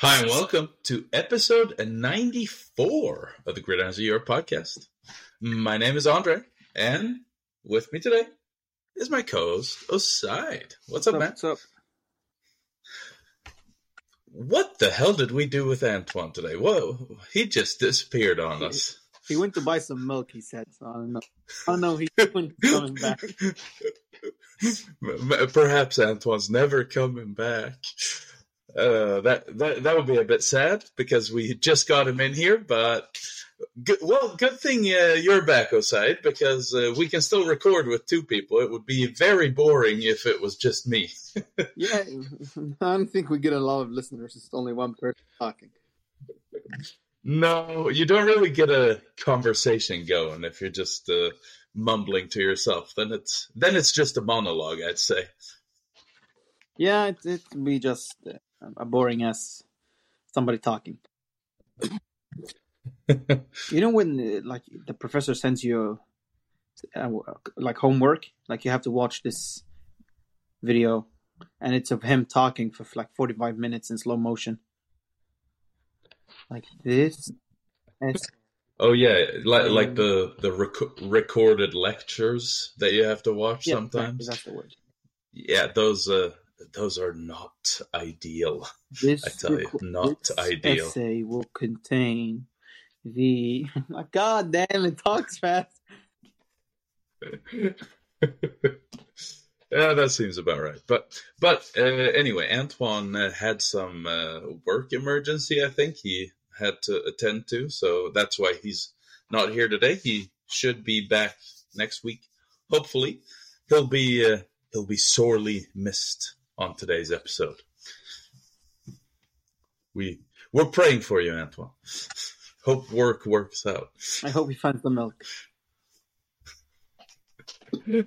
Hi, and welcome to episode 94 of the Gridirons of Europe podcast. My name is Andre, and with me today is my co-host, Oside. What's up, man? What's up? What the hell did we do with Antoine today? Whoa, he just disappeared on us. He went to buy some milk, he said, so I don't know. I don't know he's coming back. Perhaps Antoine's never coming back. Uh, that that that would be a bit sad because we just got him in here, but good, well, good thing uh, you're back, Oside, because uh, we can still record with two people. It would be very boring if it was just me. Yeah, I don't think we get a lot of listeners. It's only one person talking. No, you don't really get a conversation going if you're just uh, mumbling to yourself. Then it's then it's just a monologue, I'd say. Yeah, it, it'd be just uh, a boring as somebody talking. You know when uh, like the professor sends you uh, like homework, like you have to watch this video, and it's of him talking for like forty five minutes in slow motion, like this. Oh yeah, like like the the rec- recorded lectures that you have to watch yeah, sometimes. that's the word. Yeah, those uh those are not ideal. This, I tell you, not this ideal. essay will contain the. God damn, it talks fast. yeah, that seems about right. But but uh, anyway, Antoine uh, had some uh, work emergency. I think he had to attend to, so that's why he's not here today. He should be back next week. Hopefully, he'll be uh, he'll be sorely missed on today's episode. We we're praying for you, Antoine. Hope work works out. I hope he finds the milk.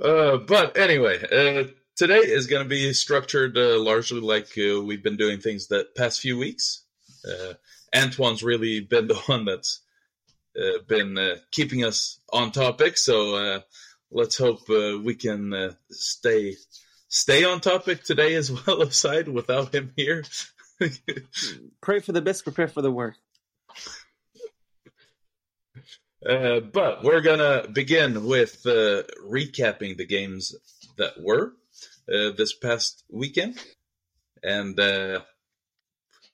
Uh, but anyway, uh, today is going to be structured uh, largely like uh, we've been doing things the past few weeks. Uh, Antoine's really been the one that's uh, been uh, keeping us on topic, so uh, let's hope uh, we can uh, stay stay on topic today as well. Aside without him here. Pray for the best, prepare for the worst. Uh, but we're gonna begin with uh, recapping the games that were uh, this past weekend, and uh,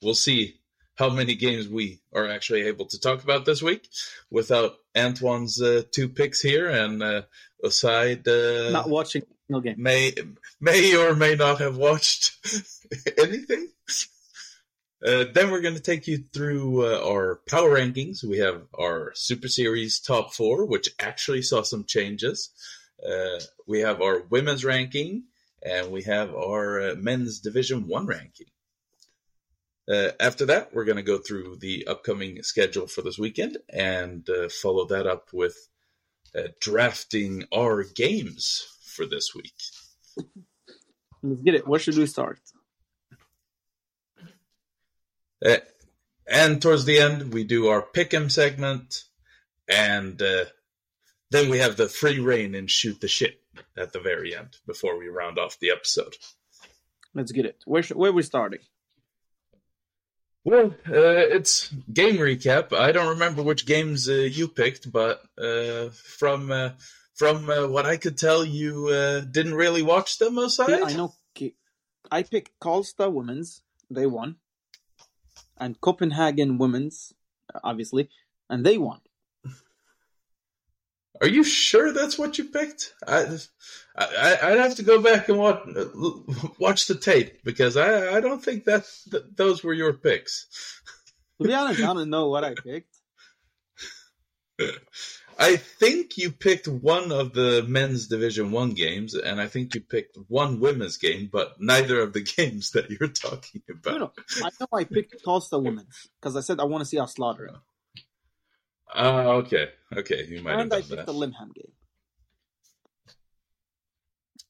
we'll see how many games we are actually able to talk about this week without Antoine's uh, two picks here and uh, aside uh, Not watching no game. may may or may not have watched anything. Uh, then we're going to take you through uh, our power rankings. We have our Super Series top four, which actually saw some changes. Uh, we have our women's ranking, and we have our uh, men's Division One ranking. Uh, after that, we're going to go through the upcoming schedule for this weekend and uh, follow that up with uh, drafting our games for this week. Let's get it. Where should we start? Uh, and towards the end, we do our pick'em segment, and uh, then we have the free reign and shoot the shit at the very end before we round off the episode. Let's get it. Where should, where are we starting? Well, uh, it's game recap. I don't remember which games uh, you picked, but uh, from uh, from uh, what I could tell, you uh, didn't really watch them Oside. Yeah, I know. I picked Karlstad women's. They won. And Copenhagen women's, obviously, and they won. Are you sure that's what you picked? I, I I'd have to go back and watch watch the tape because I I don't think that, that those were your picks. To be honest, I don't know what I picked. I think you picked one of the men's Division One games, and I think you picked one women's game, but neither of the games that you're talking about. no. I know I picked Karlstad women's because I said I want to see our slaughter. Ah, okay, okay, you might have And I done picked that. the Limhamn game.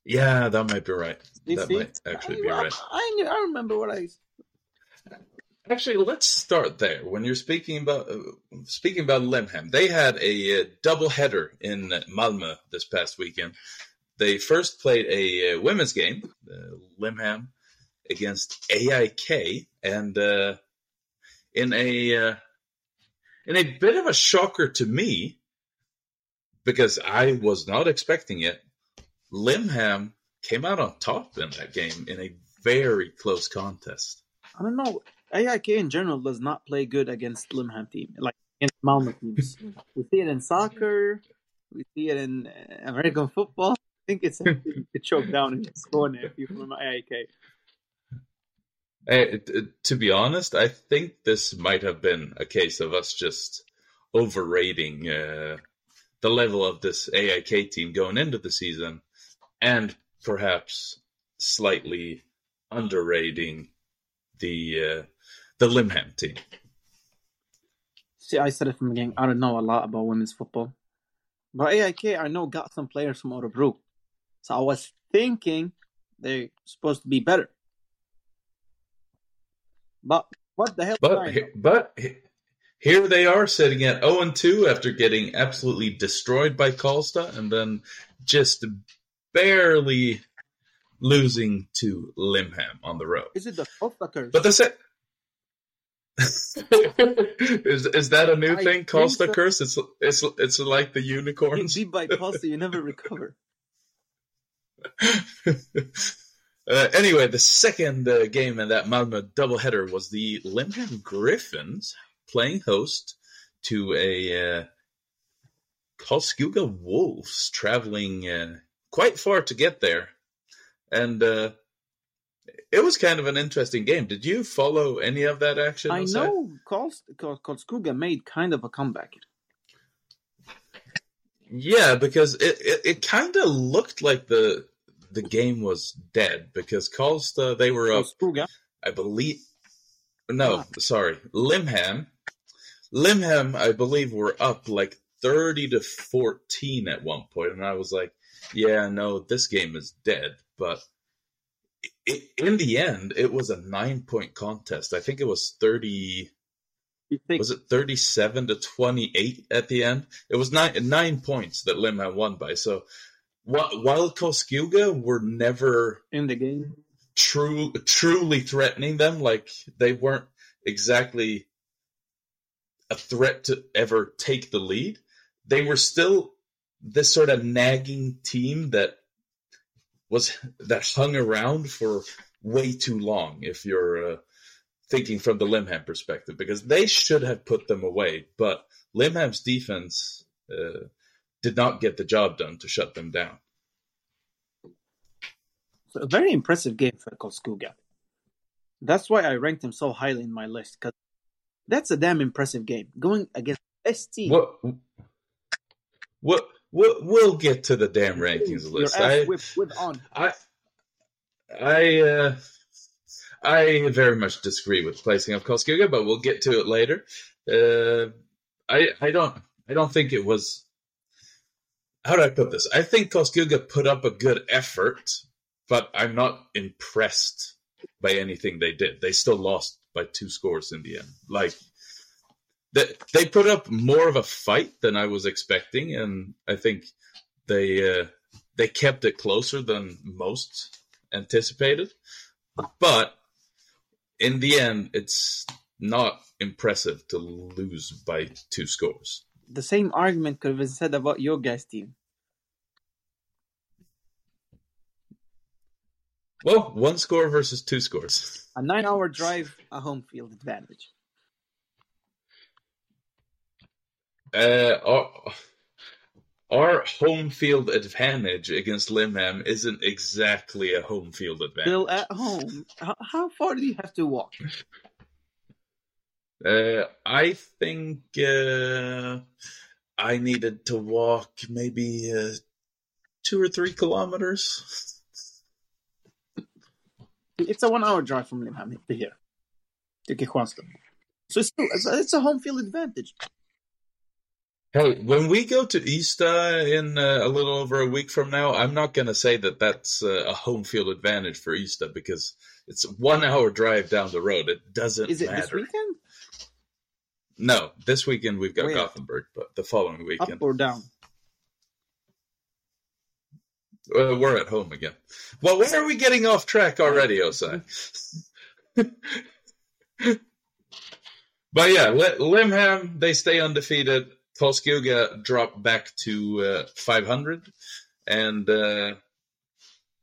Yeah, that might be right. You That see? might actually I, be right. I, knew- I remember what I. Actually, let's start there. When you're speaking about uh, speaking about Limhamn, they had a uh, double header in Malmö this past weekend. They first played a uh, women's game, uh, Limhamn, against AIK, and uh, in a in a bit of a shocker to me, because I was not expecting it, Limhamn came out on top in that game in a very close contest. I don't know. AIK in general does not play good against Limhamn team, like against Malmo teams. we see it in soccer. We see it in uh, American football. I think it's to choke down and score if you're from AIK. Hey, to be honest, I think this might have been a case of us just overrating uh, the level of this AIK team going into the season, and perhaps slightly underrating the uh, the Limhamn team. See, I said it from the beginning. I don't know a lot about women's football, but AIK I know got some players from Örebro, so I was thinking they're supposed to be better. But what the hell? But but here they are sitting at 0 and 2 after getting absolutely destroyed by Karlstad and then just barely losing to Limhamn on the road. Is it the Costa curse? But that's it. is is that a new I thing? Costa so. curse? It's it's it's like the unicorns. You beat by Costa, you never recover. Uh, anyway, the second uh, game in that Malmö doubleheader was the Limhamn Griffins playing host to a uh, Karlskoga Wolves, traveling uh, quite far to get there, and uh, it was kind of an interesting game. Did you follow any of that action? I know Karlskoga made kind of a comeback. Yeah, because it, it, it kind of looked like the the game was dead because Karlstad they were up. I believe. No, ah. sorry, Limhamn. Limhamn, I believe, were up like thirty to fourteen at one point, and I was like, "Yeah, no, this game is dead." But it, in the end, it was a nine-point contest. I think it was thirty. Was it thirty-seven to twenty-eight at the end? It was nine nine points that Limhamn won by. So while Karlskoga were never in the game, true truly threatening them, like they weren't exactly a threat to ever take the lead. They were still this sort of nagging team that was that hung around for way too long. If you're uh, thinking from the Limhamn perspective, because they should have put them away, but Limhamn's defense uh, did not get the job done to shut them down. So a very impressive game for Karlskoga. That's why I ranked him so highly in my list because that's a damn impressive game going against ST. What? What? We'll, we'll get to the damn rankings list. I, on. I, I, uh, I very much disagree with placing of Karlskoga, but we'll get to it later. Uh, I, I don't, I don't think it was how do I put this? I think Karlskoga put up a good effort, but I'm not impressed by anything they did. They still lost by two scores in the end. Like they they put up more of a fight than I was expecting, and I think they uh, they kept it closer than most anticipated. But in the end, it's not impressive to lose by two scores the same argument could have been said about your guys' team. Well, one score versus two scores. A nine hour drive, a home field advantage. Uh, our, our home field advantage against Limhamn isn't exactly a home field advantage. Still at home. How, how far do you have to walk? Uh, I think uh, I needed to walk maybe uh, two or three kilometers. It's a one-hour drive from Limhamn to here, to Kristianstad. So it's, still, it's, a, home field advantage. Hey, when we go to Ystad in uh, a little over a week from now, I'm not going to say that that's uh, a home field advantage for Ystad because it's a one hour drive down the road. It doesn't Is it matter. this weekend? No, this weekend we've got Gothenburg, but the following weekend. Up or down? Uh, we're at home again. Well, where are we getting off track already, Osai? but yeah, Limhamn, they stay undefeated. Karlskoga drop back to uh, 500. And uh,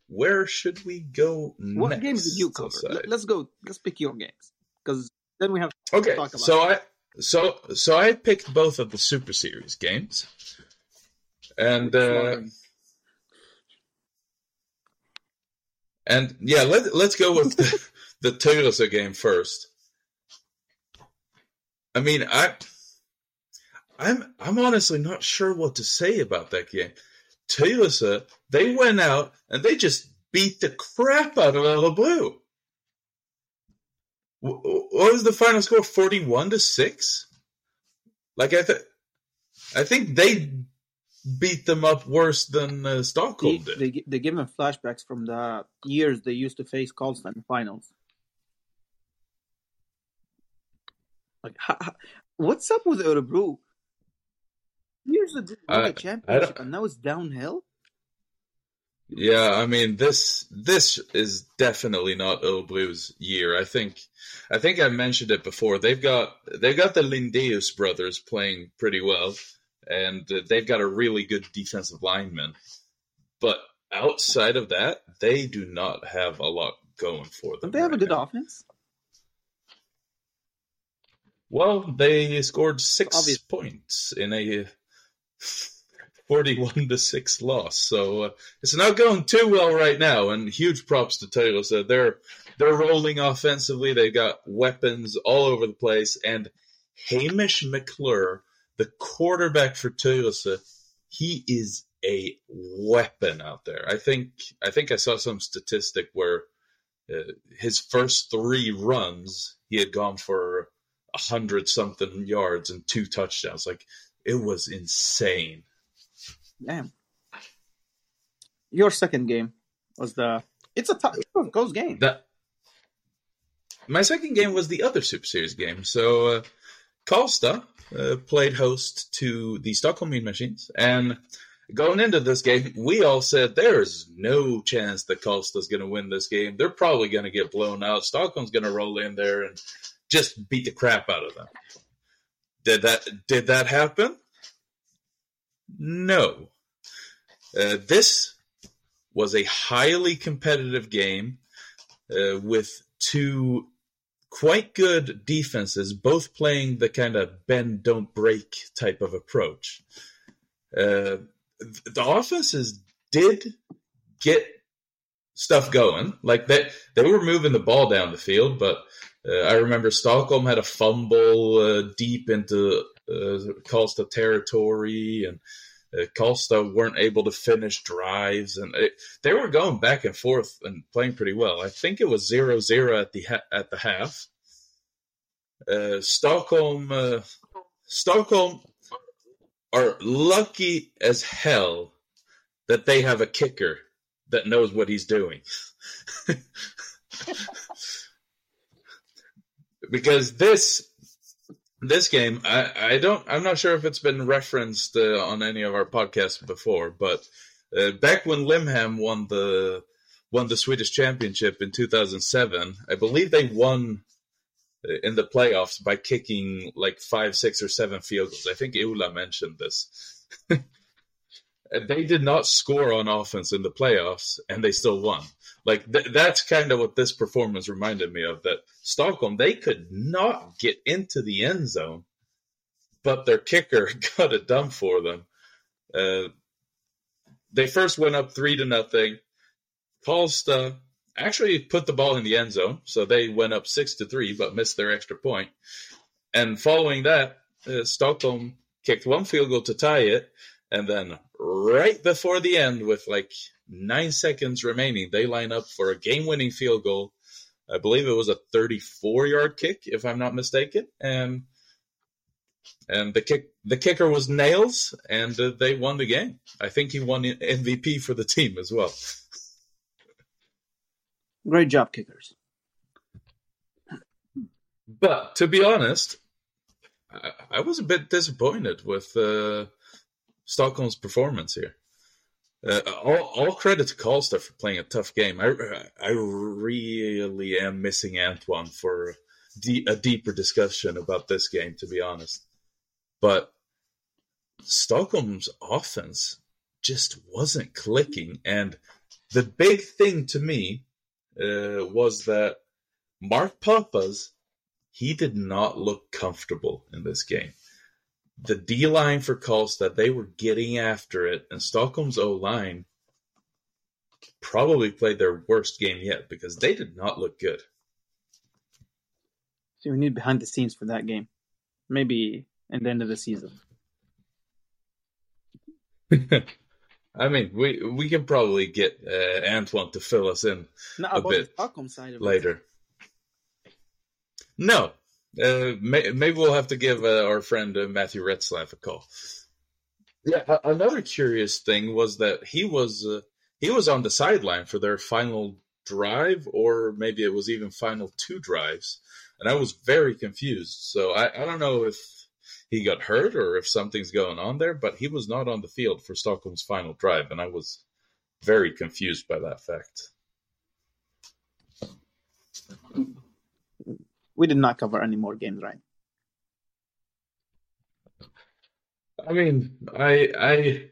where should we go next? what games did you cover? Let's go. Let's pick your games because then we have okay. so I so so I picked both of the Super Series games, and uh, and yeah, let let's go with the, the Tyresö game first. I mean, I I'm I'm honestly not sure what to say about that game. Tyresö, they went out and they just beat the crap out of Örebro. What was the final score? Forty-one to six. Like I, th- I think they beat them up worse than uh, Stockholm they, did. They they give them flashbacks from the years they used to face Karlstad in finals. Like, what's up with Örebro? Years ago, the championship, and now it's downhill. Yeah, I mean this this is definitely not Örebro's year. I think I think I mentioned it before. They've got they've got the Lindeus brothers playing pretty well, and uh, they've got a really good defensive lineman. But outside of that, they do not have a lot going for them. Don't they have right a good now. offense? Well, they scored six Obvious. points in a 41 to 6 loss. So uh, it's not going too well right now. And huge props to Taylor. So they're they're rolling offensively. They've got weapons all over the place. And Hamish McClure, the quarterback for Tyresö, he is a weapon out there. I think I think I saw some statistic where uh, his first three runs he had gone for a hundred something yards and two touchdowns. Like it was insane. Damn. Your second game was the. It's a tough, close game. That my second game was the other Super Series game. So uh, uh, played host to the Stockholm Mean Machines, and going into this game, we all said there's no chance that Karlstad's going to win this game. They're probably going to get blown out. Stockholm's going to roll in there and just beat the crap out of them. Did that did that happen? No. Uh, this was a highly competitive game uh, with two quite good defenses, both playing the kind of bend don't break type of approach. Uh, the offenses did get stuff going, like. They, they were moving the ball down the field, but uh, I remember Stockholm had a fumble uh, deep into uh, Karlstad territory, and uh, Karlstad weren't able to finish drives, and it, they were going back and forth and playing pretty well. I think it was 0-0 at the ha- at the half. Uh, Stockholm, uh, Stockholm are lucky as hell that they have a kicker that knows what he's doing. because this this game, I, I don't, I'm not sure if it's been referenced uh, on any of our podcasts before, but uh, back when Limhamn won the won the Swedish Championship in 2007, I believe they won uh, in the playoffs by kicking like five, six, or seven field goals. I think Eula mentioned this. they did not score on offense in the playoffs, and they still won. Like th- that's kind of what this performance reminded me of. That Stockholm they could not get into the end zone, but their kicker got it done for them. Uh, they first went up three to nothing. Karlstad actually put the ball in the end zone, so they went up six to three, but missed their extra point. And following that, uh, Stockholm kicked one field goal to tie it, and then right before the end, with like nine seconds remaining, they line up for a game winning field goal. I believe it was a 34 yard kick, if I'm not mistaken. And and the kick the kicker was Nails, and uh, they won the game. I think he won MVP for the team as well. Great job, kickers. But to be honest, I, I was a bit disappointed with uh, Stockholm's performance here. Uh, all, all credit to Karlstad for playing a tough game. I, I really am missing Antoine for de- a deeper discussion about this game, to be honest. But Stockholm's offense just wasn't clicking. And the big thing to me uh, was that Mark Papas, he did not look comfortable in this game. The D line for Karlstad, they were getting after it, and Stockholm's O line probably played their worst game yet because they did not look good. So we need behind the scenes for that game. Maybe at the end of the season. I mean, we we can probably get uh, Antoine to fill us in Not a bit the Stockholm side of it. later. No, uh, may, maybe we'll have to give uh, our friend uh, Matthew Retzlaff a call. Yeah, another curious thing was that he was uh, he was on the sideline for their final drive, or maybe it was even final two drives, and I was very confused. So I, I don't know if he got hurt or if something's going on there, but he was not on the field for Stockholm's final drive, and I was very confused by that fact. We did not cover any more games, right? I mean, I I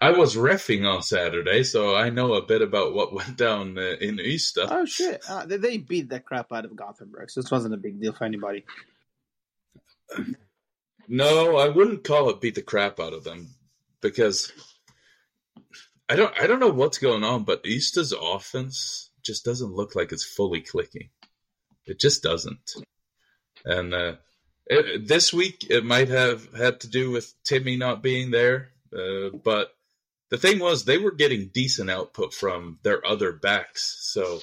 I was refing on Saturday, so I know a bit about what went down uh, in Ystad. Oh shit! Uh, they, they beat the crap out of Gothenburg, so this wasn't a big deal for anybody. No, I wouldn't call it beat the crap out of them because I don't I don't know what's going on, but Ystad's offense just doesn't look like it's fully clicking. It just doesn't. And uh, it, this week it might have had to do with Timmy not being there, uh, but the thing was they were getting decent output from their other backs, so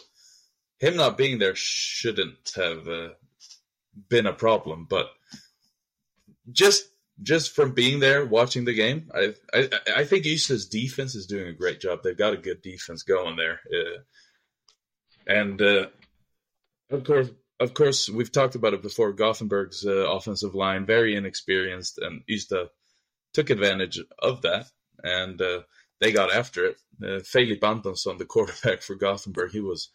him not being there shouldn't have uh, been a problem. But just just from being there watching the game, I I, I think Ystad's defense is doing a great job. They've got a good defense going there, uh, and uh, of course, of course, we've talked about it before. Gothenburg's uh, offensive line very inexperienced, and Ystad took advantage of that, and uh, they got after it. Uh, Filip Antonsson, the quarterback for Gothenburg, he was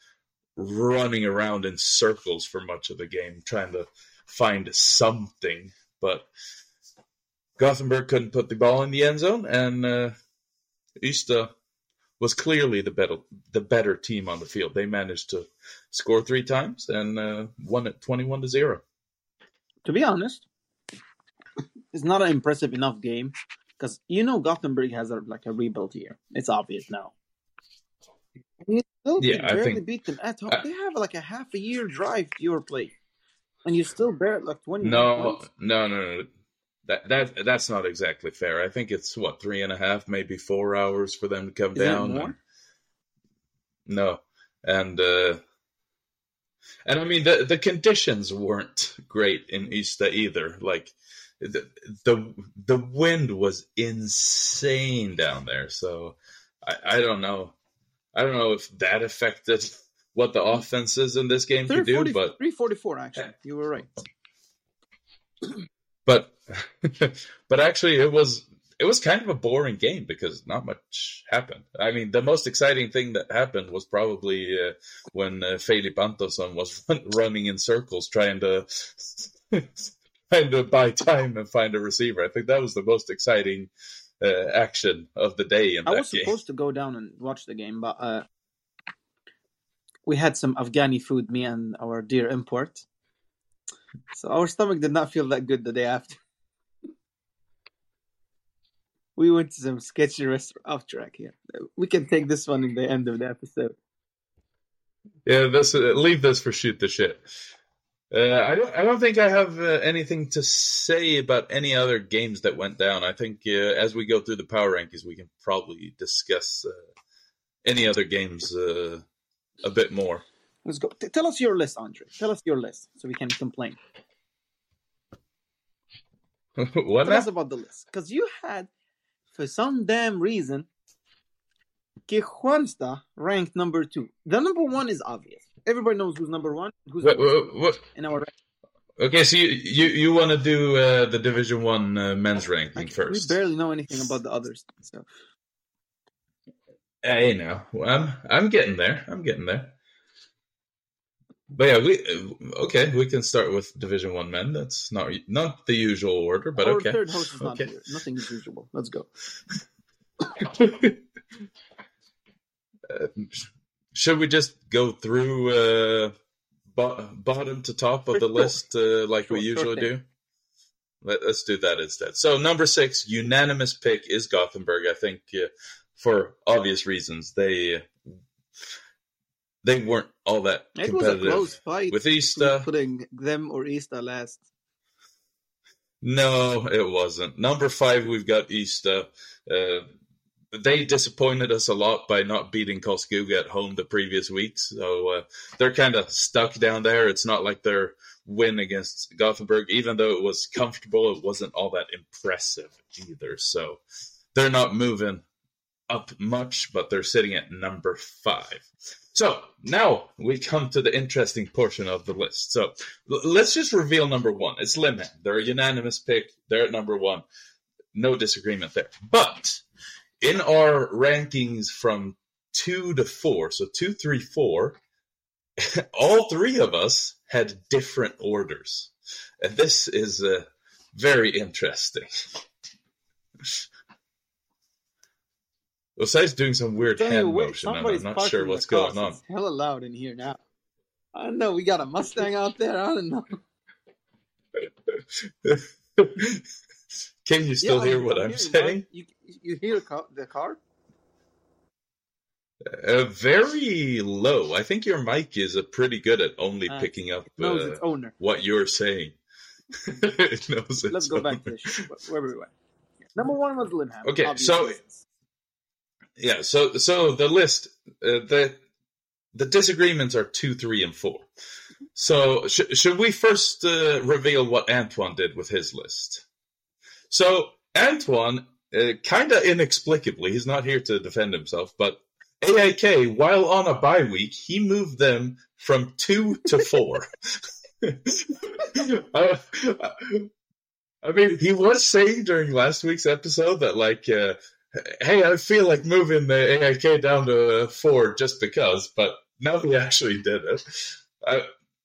running around in circles for much of the game, trying to find something, but Gothenburg couldn't put the ball in the end zone, and uh, Ystad was clearly the better the better team on the field. They managed to score three times and uh, won it twenty one to zero. To be honest, it's not an impressive enough game because you know Gothenburg has a, like a rebuild year. It's obvious now. You still Yeah, can I barely think- beat them at home. I- they have like a half a year drive to your place, and you still bear like twenty. No, no, no, no. That that that's not exactly fair. I think it's what three and a half, maybe four hours for them to come Is down. no, and uh, and I mean the the conditions weren't great in Ystad either. Like the the the wind was insane down there. So I, I don't know. I don't know if that affected what the offenses in this game could do, but 344 actually. You were right. but but actually it was it was kind of a boring game because not much happened. I mean, the most exciting thing that happened was probably uh, when uh, Filip Antonsson was run, running in circles trying to trying to buy time and find a receiver. I think that was the most exciting uh, action of the day in I was game. supposed to go down and watch the game, but uh, we had some Afghani food, me and our dear import. So our stomach did not feel that good the day after. We went to some sketchy restaurant off track here. We can take this one in the end of the episode. Yeah, this uh, leave this for shoot the shit. Uh, I don't. I don't think I have uh, anything to say about any other games that went down. I think uh, as we go through the power rankings, we can probably discuss uh, any other games uh, a bit more. Let's go. T- tell us your list, Andre. Tell us your list so we can complain. what? Tell now? us about the list. Because you had, for some damn reason, Kristianstad ranked number two. The number one is obvious. Everybody knows who's number one. Who's What, what, what- in our Okay, so you you, you want to do uh, the Division One uh, men's ranking ranking. first? We barely know anything about the others. So Hey, now I'm I'm getting there. I'm getting there. But yeah, we okay. We can start with Division One men. That's not not the usual order, but Our okay. third host is not Okay. here. Nothing is usual. Let's go. Uh, should we just go through uh, bo- bottom to top of the list uh, like we Sure, sure usually thing. do? Let, let's do that instead. So number six, unanimous pick is Gothenburg. I think uh, for obvious reasons they they weren't all that It was a close fight. with Ystad. putting them or Ystad last. No, it wasn't. Number five, we've got Ystad. Uh, they disappointed us a lot by not beating Karlskoga at home the previous weeks, so uh, they're kind of stuck down there. It's not like their win against Gothenburg, even though it was comfortable, it wasn't all that impressive either. So they're not moving up much, but they're sitting at number five. So now we come to the interesting portion of the list. So let's just reveal number one. It's Limhamn. They're a unanimous pick. They're at number one. No disagreement there. But in our rankings from two to four, so two, three, four, all three of us had different orders. And this is uh, very interesting. Besides doing some weird hand what, motion, I'm not sure what's going on. It's hella loud in here now. I don't know. We got a Mustang out there. I don't know. Can you still Yeah, hear what I'm I'm saying? You you hear the car? Uh, very low. I think your mic is uh, pretty good at only Uh, picking up knows uh, owner. what you're saying. it knows Let's go back to owner. the show. Where were we? at? Number one was Limhamn. Okay, so- reasons. Yeah. So so the list uh, the the disagreements are two, three, and four. So sh- should we first uh, reveal what Antoine did with his list? So Antoine, uh, kind of inexplicably, he's not here to defend himself, but AIK, while on a bye week, he moved them from two to four. Uh, I mean, he was saying during last week's episode that, like, uh, hey, I feel like moving the AIK down to four just because, but now he actually did it. I,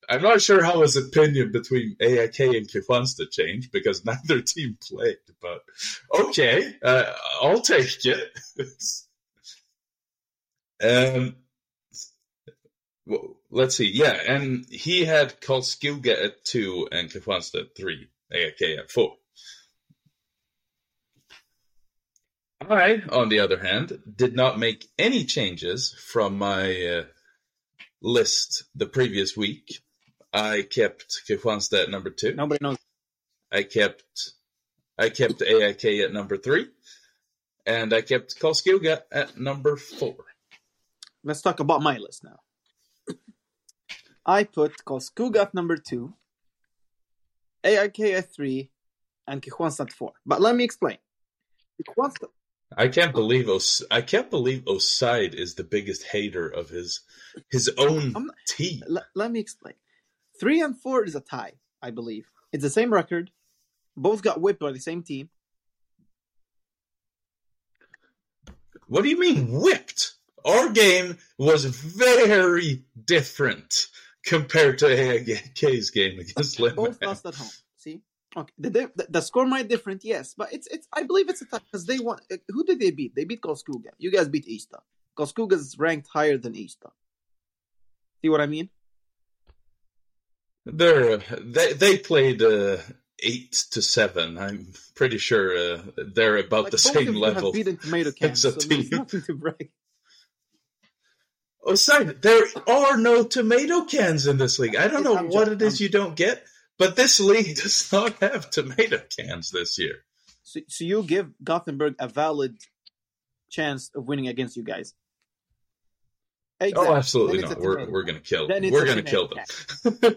I'm not sure how his opinion between AIK and Kristianstad changed because neither team played, but okay, uh, I'll take it. um, well, let's see. Yeah, and he had Karlskoga at two and Kristianstad at three, AIK at four. I, on the other hand, did not make any changes from my uh, list the previous week. I kept Kristianstad at number two. Nobody knows. I kept I kept AIK at number three, and I kept Karlskoga at number four. Let's talk about my list now. I put Karlskoga at number two, AIK at three, and Kristianstad at four. But let me explain. Kristianstad, I can't believe Os- I can't believe Oside is the biggest hater of his his own I'm team. let, let me explain. Three and four is a tie, I believe. It's the same record. Both got whipped by the same team. What do you mean whipped? Our game was very different compared to AIK's game against Both Limerick. lost at home. Okay. The, the, the score might different, yes, but it's it's. I believe it's a tie because they won. uh, Who did they beat? They beat Karlskoga. You guys beat Ystad. is ranked higher than Ystad. See what I mean? They're they they played uh, eight to seven. I'm pretty sure uh, they're about Like, the same level. beaten tomato cans, as a there's team. nothing to brag. Oside, there are no tomato cans in this league. I don't know I'm what it is you don't get, but this league does not have tomato cans this year. So, so you give Gothenburg a valid chance of winning against you guys. Exactly. Oh, absolutely not. We're we're gonna kill. Then Them. We're gonna kill them.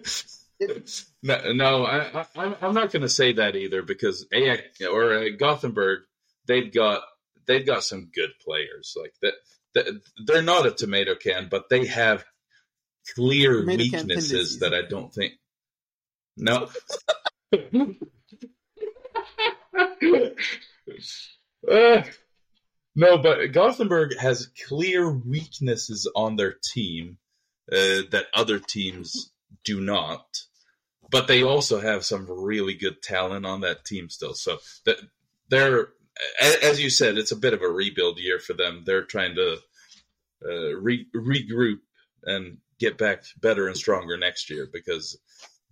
no, no, I, I, I'm- I'm not gonna say that either because AX or uh, Gothenburg, they've got they've got some good players. Like that, that they're not a tomato can, but they have clear Tomato weaknesses that I don't think. No. Uh, No, but Gothenburg has clear weaknesses on their team uh, that other teams do not. But they also have some really good talent on that team still. So that they're, as you said, it's a bit of a rebuild year for them. They're trying to uh, re- regroup and get back better and stronger next year because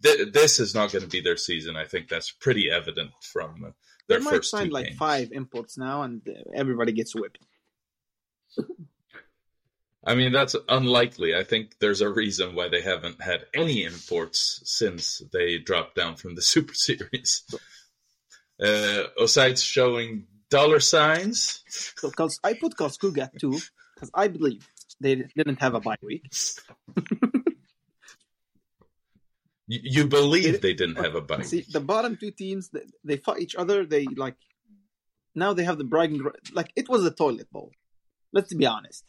th- this is not going to be their season. I think that's pretty evident from uh, They might first sign like games. five imports now, and everybody gets whipped. I mean, that's unlikely. I think there's a reason why they haven't had any imports since they dropped down from the Super Series. Uh, Oside's showing dollar signs. So, cause I put Karlskoga at two because I believe they didn't have a bye week. You, you believe they didn't have a bye. See, the bottom two teams, they, they fought each other. They like now they have the bragging like it was a toilet bowl. Let's be honest.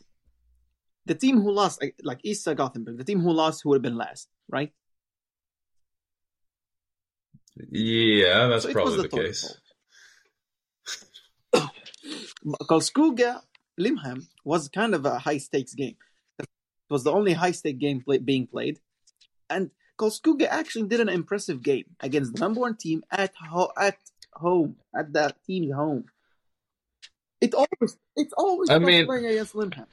The team who lost, like- East Gothenburg, the team who lost, who would have been last, right? Yeah, that's So probably the toilet case. bowl. Karlskoga Limhamn was kind of a high stakes game. It was the only high stake game play, being played, and Karlskoga actually did an impressive game against the number one team at ho- at home at the team's home. It always it's always I mean- playing against Limhamn.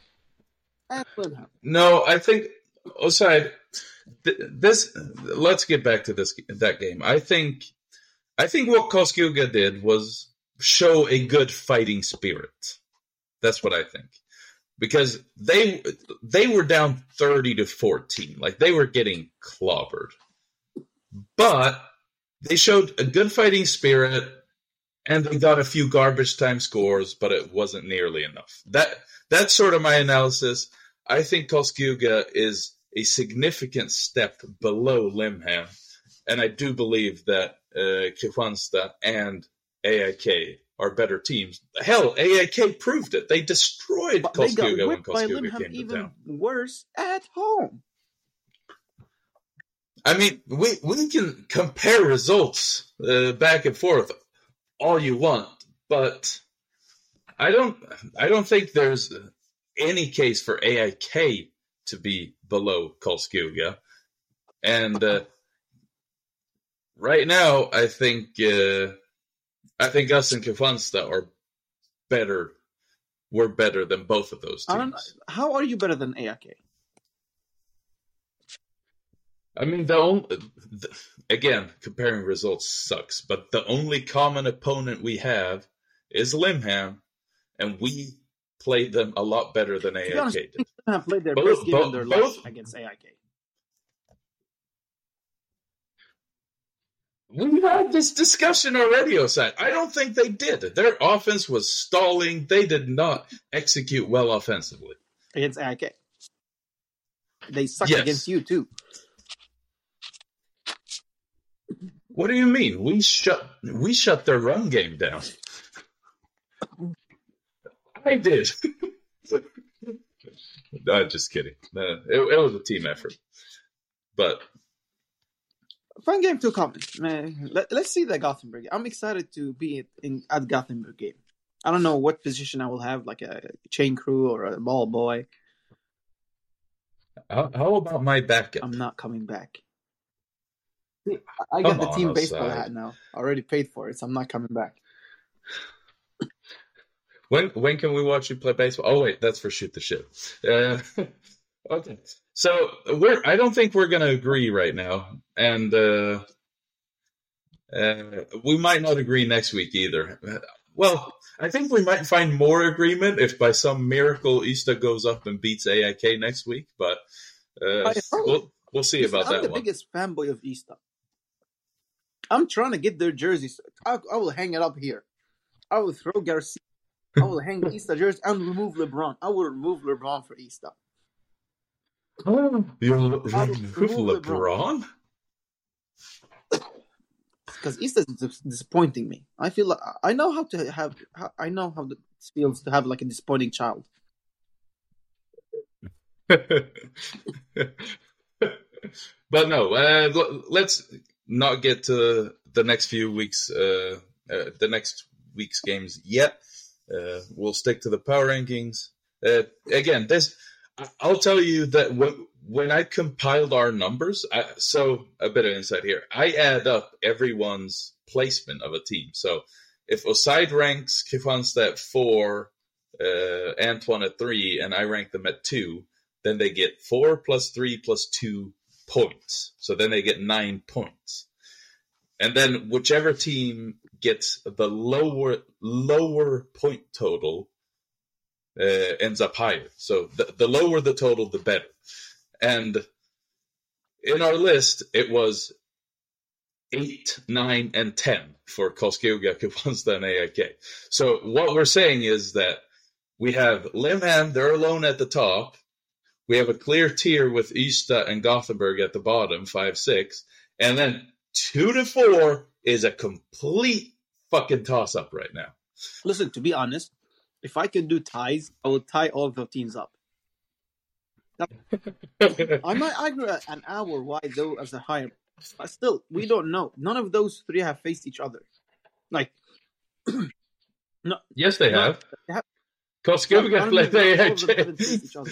At Limhamn. No, I think aside th- This let's get back to this that game. I think, I think what Karlskoga did was show a good fighting spirit. That's what I think, because they they were down thirty to fourteen, like they were getting clobbered, but they showed a good fighting spirit, and they got a few garbage time scores, but it wasn't nearly enough. That that's sort of my analysis. I think Karlskoga is a significant step below Limhamn, and I do believe that uh, and AIK are better teams. Hell, AIK proved it. They destroyed But they got whipped by Limhamn came to even town. worse at home. I mean, we we can compare results uh, back and forth all you want, but I don't I don't think there's any case for AIK to be below Karlskoga. And uh, right now, I think uh, I think us and Kristianstad are better. We're better than both of those teams. how are you better than AIK? I mean, the only the, again comparing results sucks, but the only common opponent we have is Limhamn, and we played them a lot better than AIK did. Played their Both- best game in both- their both- life against AIK. We had this discussion already, Osai. I don't think they did. Their offense was stalling. They did not execute well offensively. against AIK. They suck Yes. against you too. What do you mean? We shut we shut their run game down. I did. no, just kidding. No, it, it was a team effort. But Fun game to come. Man, let, let's see the Gothenburg. I'm excited to be in at Gothenburg game. I don't know what position I will have, like a chain crew or a ball boy. how, how about my backup? I'm not coming back. See, I Come got the team baseball hat now. I already paid for it, so I'm not coming back. When when can we watch you play baseball? Oh wait, that's for shoot the shit. Uh, okay, so we're I don't think we're gonna agree right now, and uh, uh, we might not agree next week either. Well, I think we might find more agreement if by some miracle Ystad goes up and beats AIK next week, but uh, we'll we'll see Listen, about I'm that the one. biggest fanboy of Ystad. I'm trying to get their jerseys. I, I will hang it up here. I will throw Garcia. I will hang Ystad jersey and remove LeBron. I will remove LeBron for Ystad. You'll I'll remove remove LeBron? because East is disappointing me. I feel like I know how to have. I know how it feels to have like a disappointing child. but no, uh, let's not get to the next few weeks, uh, uh, the next week's games yet. Uh, we'll stick to the power rankings. Uh, again, this I'll tell you that when when I compiled our numbers, I, so a bit of insight here. I add up everyone's placement of a team. So if Oside ranks Kristianstad at four, uh, Antoine at three, and I rank them at two, then they get four plus three plus two points. So then they get nine points. And then whichever team gets the lower lower point total uh, ends up higher. So the, the lower the total, the better. And in our list, it was eight, nine, and ten for Karlskoga, Kristianstad, and AIK. So what we're saying is that we have Limhamn, they're alone at the top. We have a clear tier with Ystad and Gothenburg at the bottom, five, six. And then two to four is a complete fucking toss up right now. Listen, to be honest, if I can do ties, I will tie all the teams up. I might argue an hour why though as a higher, but still we don't know. None of those three have faced each other. Like, no, yes, they no, have. they have- played them- all of them AIK. haven't faced each other.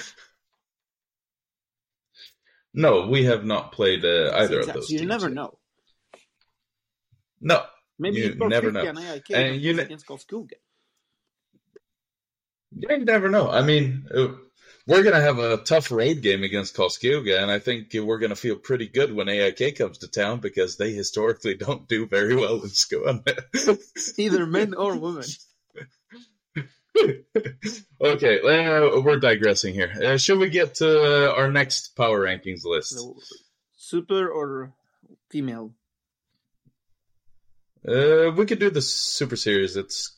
No, we have not played uh, either of those. You teams never yet. know. No, Maybe You never know. and AIK And have you ne- against Karlskoga. You never know. I mean, uh, we're going to have a tough raid game against Karlskoga, and I think we're going to feel pretty good when AIK comes to town because they historically don't do very well in school. Either men or women. okay, uh, we're digressing here. Uh, should we get to uh, our next power rankings list? Super or female? Uh, we could do the Super Series. It's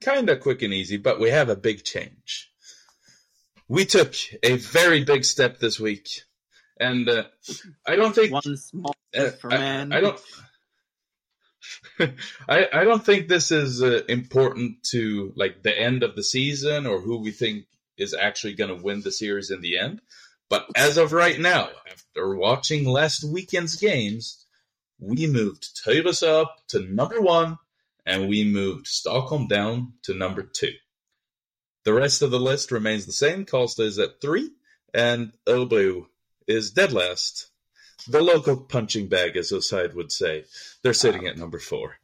kind of quick and easy, but we have a big change. We took a very big step this week, and uh, I don't think One small Uh, step for I- man. I, don't. I I don't think this is uh, important to like the end of the season or who we think is actually going to win the series in the end. But as of right now, after watching last weekend's games, we moved Taylor's up to number one, and we moved Stockholm down to number two. The rest of the list remains the same. Karlstad is at three, and Örebro is dead last. The local punching bag, as Oside would say. They're sitting at number four.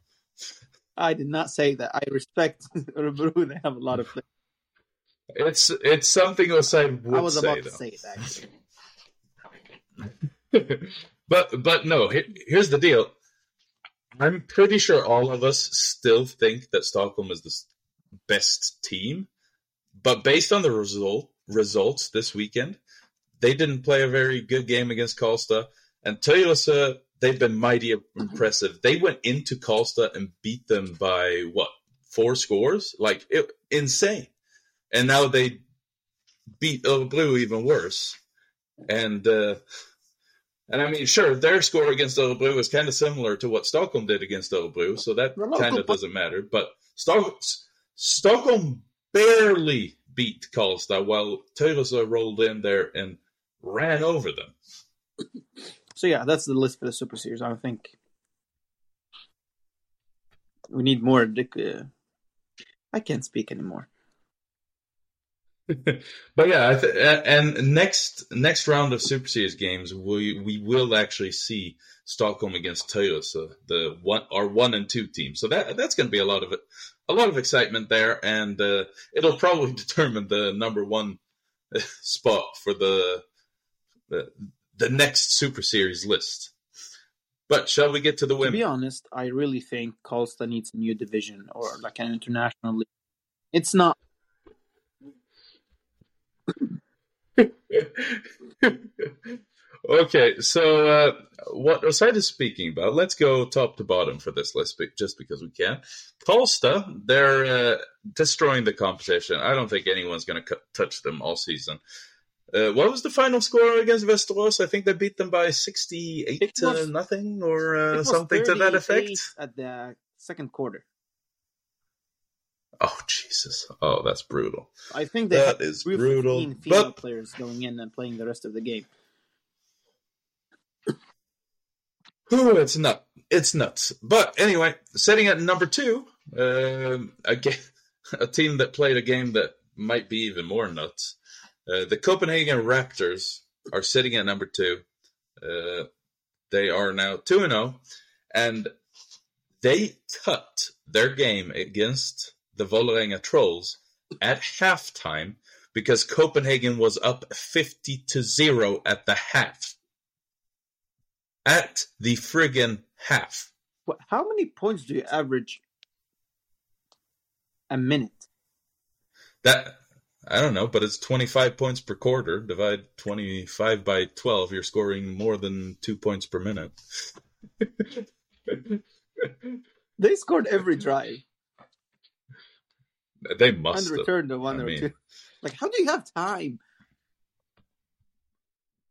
I did not say that. I respect Örebro. They have a lot of. Players. It's it's something Oside would I was say, about to though. say it actually. but but no, he- here's the deal. I'm pretty sure all of us still think that Stockholm is the best team, but based on the result results this weekend, they didn't play a very good game against Karlstad. And Tyresö, they've been mighty impressive. They went into Karlstad and beat them by what four scores, like it, insane. And now they beat Blue even worse. And uh, and I mean, sure, their score against Örebro is kind of similar to what Stockholm did against Örebro, so that kind of doesn't matter. But Stock- Stockholm barely beat Karlstad, while Tyresö rolled in there and ran over them. So yeah, that's the list for the Super Series. I think we need more. Dick, uh, I can't speak anymore. but yeah, I th- and next next round of Super Series games, we we will actually see Stockholm against Tyresö, the one our one and two team. So that that's going to be a lot of it, a lot of excitement there, and uh, it'll probably determine the number one uh, spot for the the the next Super Series list. But shall we get to the win? To be honest, I really think Karlstad needs a new division or like an international league. It's not. Okay, so uh, what Oside is speaking about, let's go top to bottom for this list, just because we can. Karlstad, they're uh, destroying the competition. I don't think anyone's going to touch them all season. Uh, what was the final score against Västerås? I think they beat them by 68 It to nothing or uh, something to that effect. at the second quarter. Oh, Jesus. Oh, that's brutal. I think they That is brutal, 15 female but- players going in and playing the rest of the game. Whew, it's nut. It's nuts. But anyway, setting at number two, um, again, a team that played a game that might be even more nuts. Uh, the Copenhagen Raptors are sitting at number two. Uh, they are now 2 and 0, and they cut their game against the Vålerenga Trolls at halftime because Copenhagen was up 50 to 0 at the half. At the friggin' half. How many points do you average a minute? That I don't know, but it's 25 points per quarter. Divide 25 by 12, you're scoring more than 2 points per minute. they scored every drive. They must and returned the one I or mean, two. Like, how do you have time?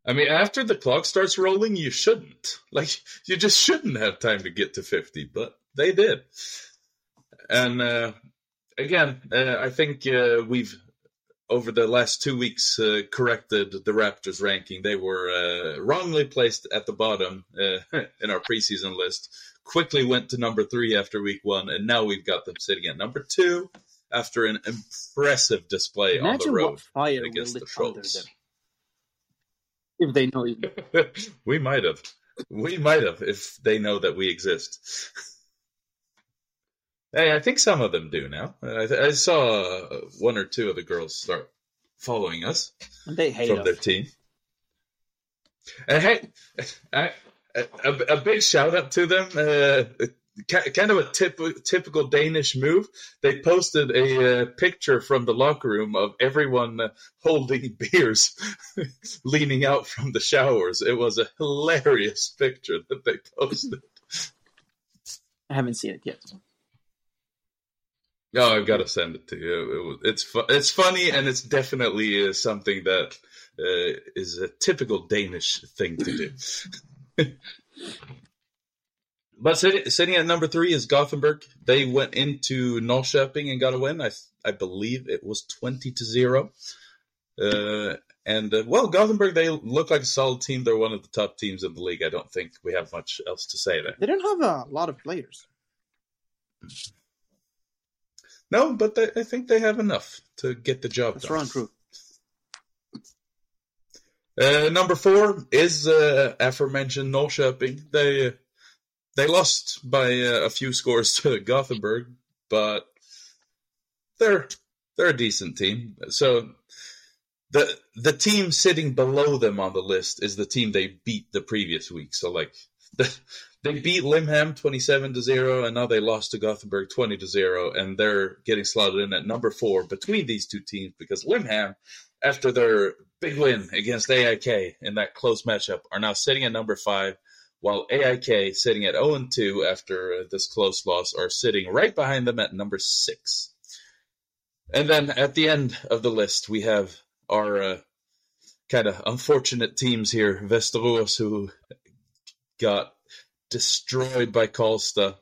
I mean, after the clock starts rolling, you shouldn't. Like, you just shouldn't have time to get to 50, but they did. And uh, again, uh, I think uh, we've over the last two weeks uh, corrected the Raptors ranking. They were uh, wrongly placed at the bottom uh, in our preseason list. Quickly went to number three after week one, and now we've got them sitting at number two after an impressive display Imagine on the road fire against the Trolls. If they know you. we might have. We might have if they know that we exist. Hey, I think some of them do now. I, I saw one or two of the girls start following us. They hate from us. their team. And hey, I, a, a, big shout out to them. Uh, kind of a tip, typical Danish move. They posted a uh, picture from the locker room of everyone uh, holding beers, leaning out from the showers. It was a hilarious picture that they posted. I haven't seen it yet. No, I've got to send it to you. It, it's fu- it's funny and it's definitely uh, something that uh, is a typical Danish thing to do. but sitting, sitting, at number three is Gothenburg. They went into Norrköping and got a win. I I believe it was twenty to zero. Uh, and uh, well, Gothenburg they look like a solid team. They're one of the top teams in the league. I don't think we have much else to say there. They don't have a lot of players. No, but they, I think they have enough to get the job That's done. wrong, true. Uh, number four is uh, aforementioned Norrköping. They they lost by uh, a few scores to Gothenburg, but they're they're a decent team. So the the team sitting below them on the list is the team they beat the previous week. So like the they beat Limhamn 27 to 0 and now they lost to Gothenburg 20 to 0 and they're getting slotted in at number 4 between these two teams because Limhamn after their big win against AIK in that close matchup are now sitting at number 5 while AIK sitting at 0 and 2 after this close loss are sitting right behind them at number 6. And then at the end of the list we have our uh, kind of unfortunate teams here Västerås who got destroyed by Karlstad.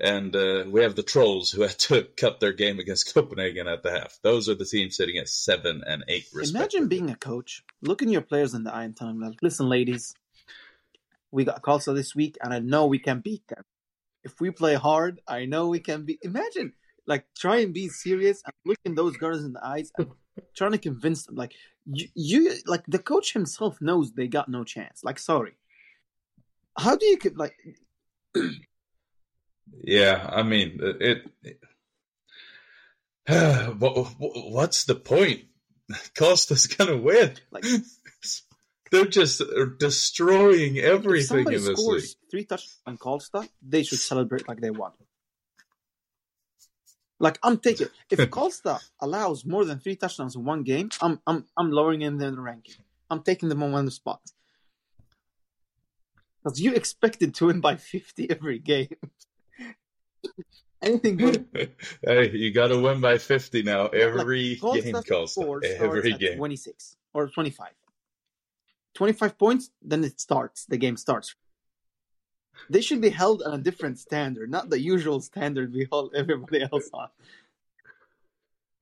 And uh, we have the Trolls who had to cut their game against Copenhagen at the half. Those are the teams sitting at seven and eight, Imagine being a coach, looking your players in the eye and telling them, listen, ladies, we got Karlstad this week, and I know we can beat them. If we play hard, I know we can be. Imagine, like, try and be serious and looking those girls in the eyes and trying to convince them. Like, you, you, like, the coach himself knows they got no chance. Like, sorry how do you like? yeah, I mean it. it what, what's the point? Karlstad's gonna win. Like, They're just destroying everything in this league. Three touchdowns on Karlstad, they should celebrate like they won. Like I'm taking if Karlstad allows more than three touchdowns in one game, I'm I'm I'm lowering in the ranking. I'm taking them on one spot. Because you expected to win by 50 every game. Anything but. hey, you got to win by 50 now. Every like, game calls. Every game. 26 or 25. 25 points, then it starts. The game starts. They should be held on a different standard, not the usual standard we hold everybody else on.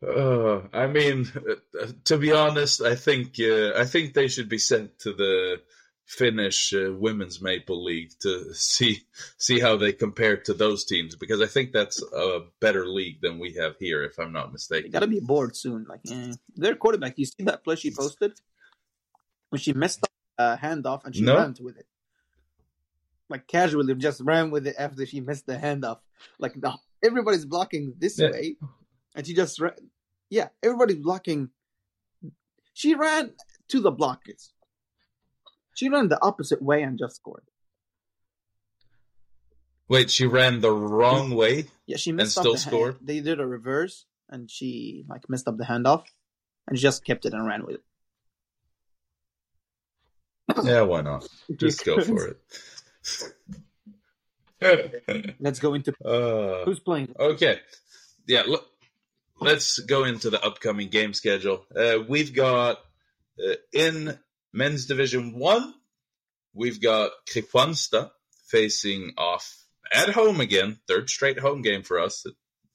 Uh, I mean, to be honest, I think uh, I think they should be sent to the Finnish uh, women's Maple League to see see how they compare to those teams because I think that's a better league than we have here, if I'm not They mistaken. gotta be bored soon. Like eh. their quarterback. You see that play she posted when she messed up uh, handoff and she No. ran with it, like casually just ran with it after she missed the handoff. Like no, everybody's blocking this Yeah. way, and she just ran. Yeah, everybody's blocking. She ran to the blockers. She ran the opposite way and just scored. Wait, she ran the wrong way. Yeah, she messed up still the hand- scored? They did a reverse, and she like messed up the handoff, and she just kept it and ran with it. Yeah, why not? Just go for it. Let's go into uh, who's playing. Okay. Yeah, look, let's go into the upcoming game schedule. Uh, we've got uh, in men's division 1, we've got Kristianstad facing off at home again. Third straight home game for us.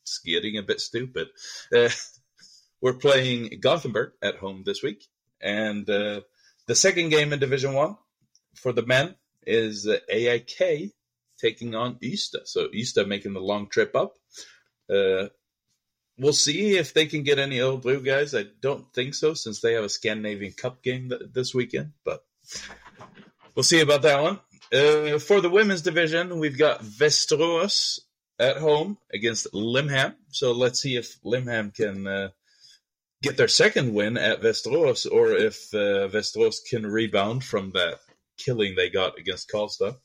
It's getting a bit stupid. Uh, we're playing Gothenburg at home this week. And uh, the second game in Division 1 for the men is AIK taking on Ystad. So Ystad making the long trip up. Uh, we'll see if they can get any old blue guys. I don't think so, since they have a Scandinavian Cup game th- this weekend. But we'll see about that one. Uh, for the women's division, we've got Västerås at home against Limhamn. So let's see if Limhamn can uh, get their second win at Västerås, or if uh, can rebound from that killing they got against Karlstad.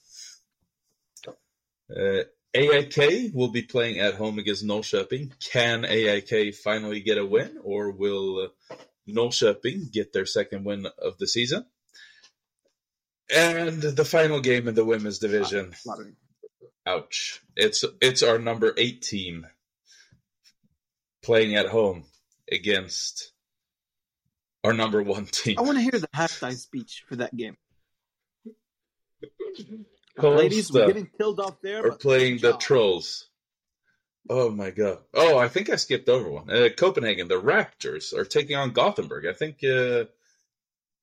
Uh, AIK will be playing at home against Norrköping. Can AIK finally get a win, or will uh, Norrköping get their second win of the season? And the final game in the women's division. Ouch! It's it's our number eight team playing at home against our number one team. I want to hear the halftime speech for that game. Karlstad. Ladies, we're getting killed off there. are playing the job. Trolls. Oh my god! Oh, I think I skipped over one. Uh, Copenhagen, the Raptors are taking on Gothenburg. I think, uh,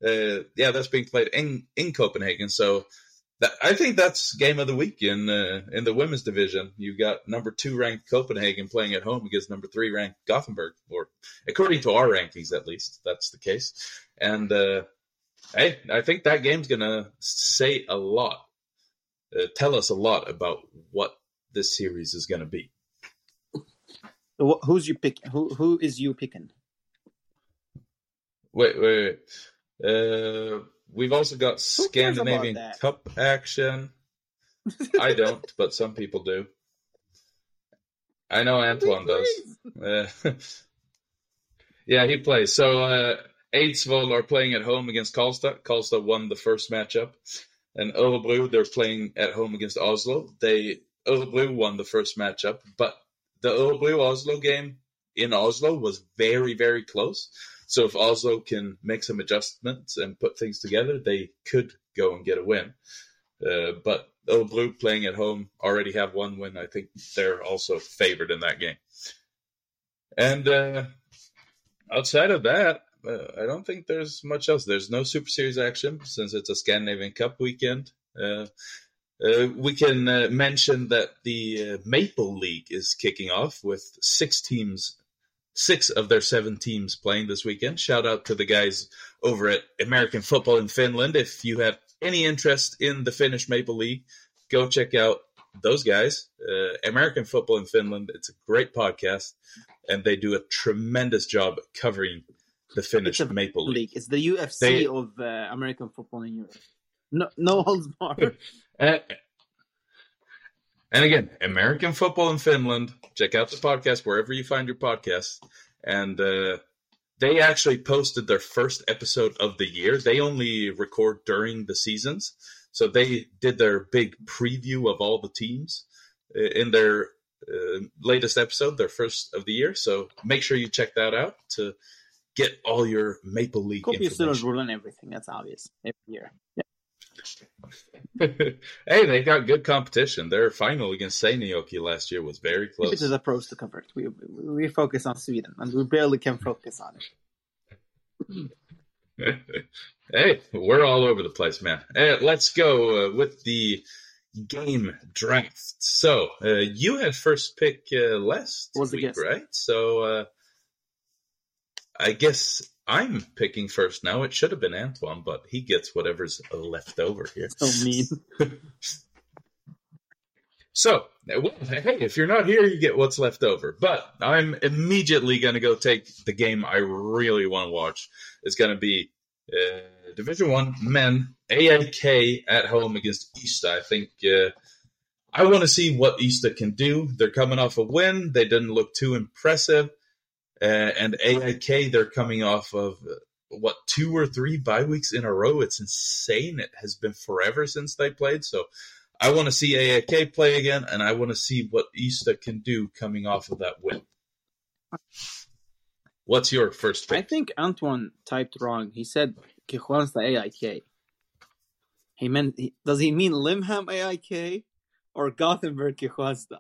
uh, yeah, that's being played in in Copenhagen. So, that, I think that's game of the week in uh, in the women's division. You've got number two ranked Copenhagen playing at home against number three ranked Gothenburg, or according to our rankings, at least that's the case. And uh, hey, I think that game's gonna say a lot uh, tell us a lot about what this series is going to be. Who's you picking? Who who is you picking? Wait, wait, wait. We've also got Scandinavian? Cup action. I don't, but some people do. I know Antoine does. Uh, yeah, he plays. So uh, Eidsvoll are playing at home against Karlstad. Karlstad won the first matchup. And Örebro, they're playing at home against Oslo. They Örebro won the first matchup, but the Örebro Oslo game in Oslo was very, very close. So if Oslo can make some adjustments and put things together, they could go and get a win. Uh, but Örebro playing at home already have one win. I think they're also favored in that game. And uh, outside of that, uh, I don't think there's much else. There's no Super Series action since it's a Scandinavian Cup weekend. Uh, uh, we can uh, mention that the uh, Maple League is kicking off with six teams, six of their seven teams playing this weekend. Shout out to the guys over at American Football in Finland. If you have any interest in the Finnish Maple League, go check out those guys. Uh, American Football in Finland. It's a great podcast, and they do a tremendous job covering the Finnish It's Maple League. League. It's the UFC They- of uh, American football in Europe. No, no holds barred. And again, American football in Finland. Check out the podcast wherever you find your podcasts. And uh, they actually posted their first episode of the year. They only record during the seasons. So they did their big preview of all the teams uh, in their uh, latest episode, their first of the year. So make sure you check that out to get all your Maple League Copious information. Ruling everything. That's obvious every year. Hey, they got good competition. Their final against Seinäjoki last year was very close. close. to the pros to convert. We, we focus on Sweden, and we barely can focus on it. hey, we're all over the place, man. Hey, let's go uh, with the game draft. So uh, you had first pick uh, last Was week, right? So uh, I guess I'm picking first now. It should have been Antoine, but he gets whatever's left over here. So mean. So, well, hey, if you're not here, you get what's left over. But I'm immediately going to go take the game I really want to watch. It's going to be uh, Division One men AIK at home against Ystad. I think uh, I want to see what Ystad can do. They're coming off a win. They didn't look too impressive, and AIK they're coming off of. uh, What two or three bye weeks in a row? It's insane. It has been forever since they played. So I want to see AIK play again, and I want to see what Ystad can do coming off of that win. What's your first I think Antoine typed wrong. He said Kristianstad AIK. He meant, does he mean Limham AIK or Gothenburg Kristianstad?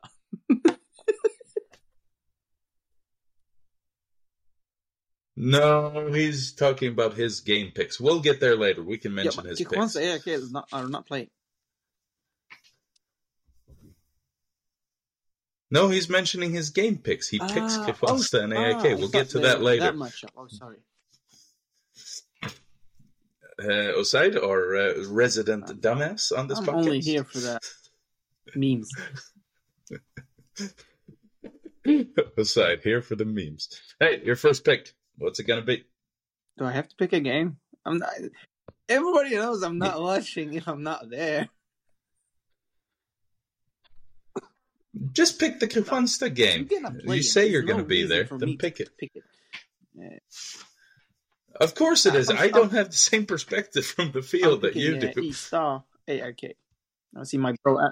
No, he's talking about his game picks. We'll get there later. We can Yeah, mention but his picks. AIK is not, are not playing. No, he's mentioning his game picks. He picks Ah, Kristianstad and oh, AIK. ah, We'll get to that later. That much. Oh, sorry. Uh, Oside, our uh, resident dumbass on this I'm podcast. only here for the memes. Oside, here for the memes. Hey, your first pick. What's it going to be? Do I have to pick a game? I'm not. Everybody knows I'm not watching if I'm not there. Just pick the Kristianstad game. I'm gonna You it. say you're going to be there, then pick it. Pick it. Uh, Of course it is. I'm- I I'm- don't have the same perspective from the I'm field that you do. Star AIK. I see my bro. At,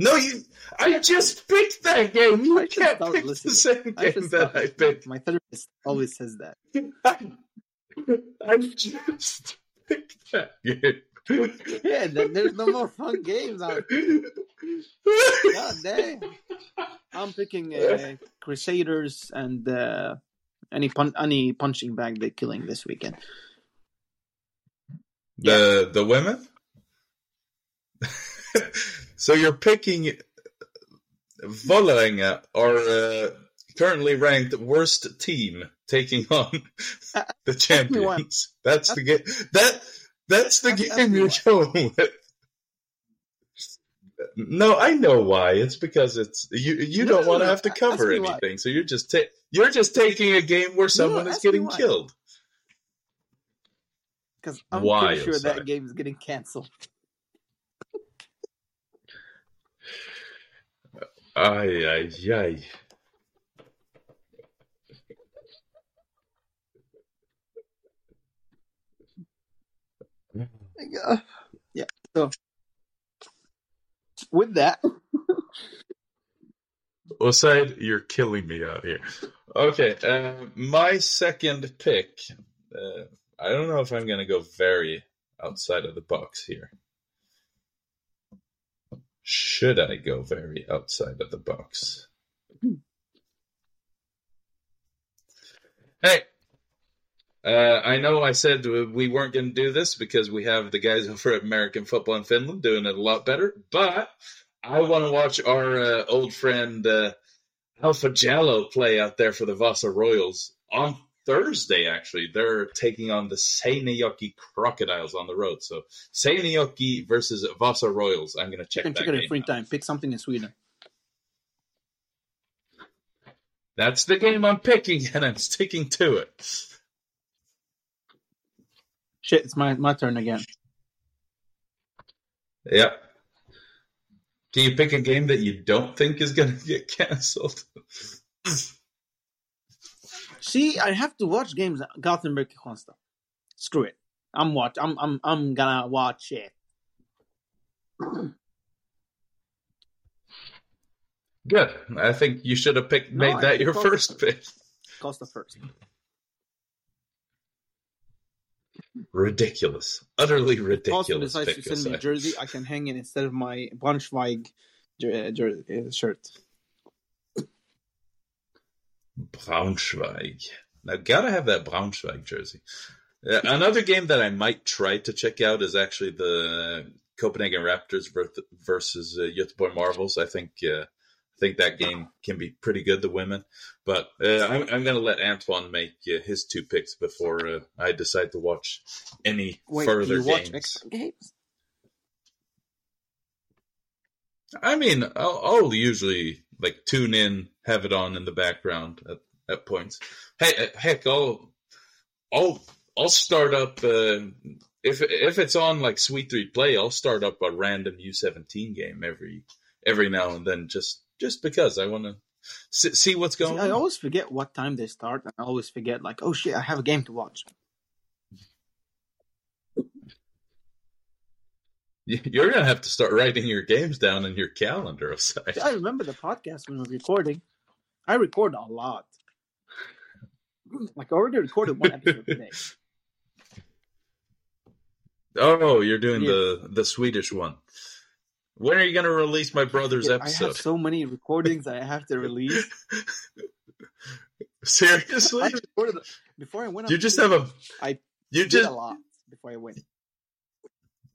No, you. I just picked that game. You I can't pick listen. the same I game that I picked. My therapist always says that. I just picked that game. Yeah, th- there's no more fun games out. God damn. I'm picking uh, Crusaders and uh, any pun- any punching bag they're killing this weekend. The the women. so you're picking Vålerenga, our uh, currently ranked worst team, taking on Uh, the champions. That's the game. That that's the game me you're going with. No, I know why. It's because it's you. You No, don't no, want to no. have to cover me why. anything, so you're just ta- you're just taking a game where someone is getting killed. Because I'm Why, pretty sure Osai? that game is getting canceled. Ay, ay, ay. Uh, yeah. So with that, Oside, you're killing me out here. Okay, uh, my second pick. Uh, I don't know if I'm going to go very outside of the box here. Should I go very outside of the box? Hey, uh, I know I said we weren't going to do this because we have the guys over at American Football in Finland doing it a lot better, but I want to watch our uh, old friend uh, Alpha Jallo play out there for the Vasa Royals on Thursday. Actually, they're taking on the Seinäjoki Crocodiles on the road. So Seinäjoki versus Vasa Royals. I'm going to you check can that check it in free out. time. Pick something in Sweden. That's the game I'm picking, and I'm sticking to it. Shit, it's my my turn again. Yep. Can you pick a game that you don't think is going to get canceled? See, I have to watch games. Gothenburg Kristianstad. Screw it. I'm watch. I'm I'm I'm gonna watch it. Good. I think you should have picked No, made I that your Karlstad. first pick. Karlstad first. Ridiculous. Utterly Karlstad ridiculous decides pick. to send me a jersey. I can hang it instead of my Braunschweig jer- jer- shirt. Braunschweig. Now, gotta have that Braunschweig jersey. Uh, another game that I might try to check out is actually the Copenhagen Raptors versus uh, Göteborg Marvels. I think uh, I think that game can be pretty good. The women, but uh, I'm, I'm going to let Antoine make uh, his two picks before uh, I decide to watch any Wait, further you watch games. extra games? I mean, I'll, I'll usually like tune in, have it on in the background at, at points. Hey, uh, heck, I'll I'll I'll start up uh, if if it's on like Sweet Three Play. I'll start up a random U seventeen game every every now and then, just just because I want to see, see what's going See, I on. always forget what time they start, and I always forget like, oh shit, I have a game to watch. You're gonna have to start writing your games down in your calendar. Aside. See, I remember the podcast when we were recording. I record a lot. Like I already recorded one episode today. Oh, you're doing the the Swedish one. When are you gonna release my brother's Yeah, I episode? have so many recordings I have to release. Seriously? I recorded before I went. You just tour, have a I you did just a lot before I went.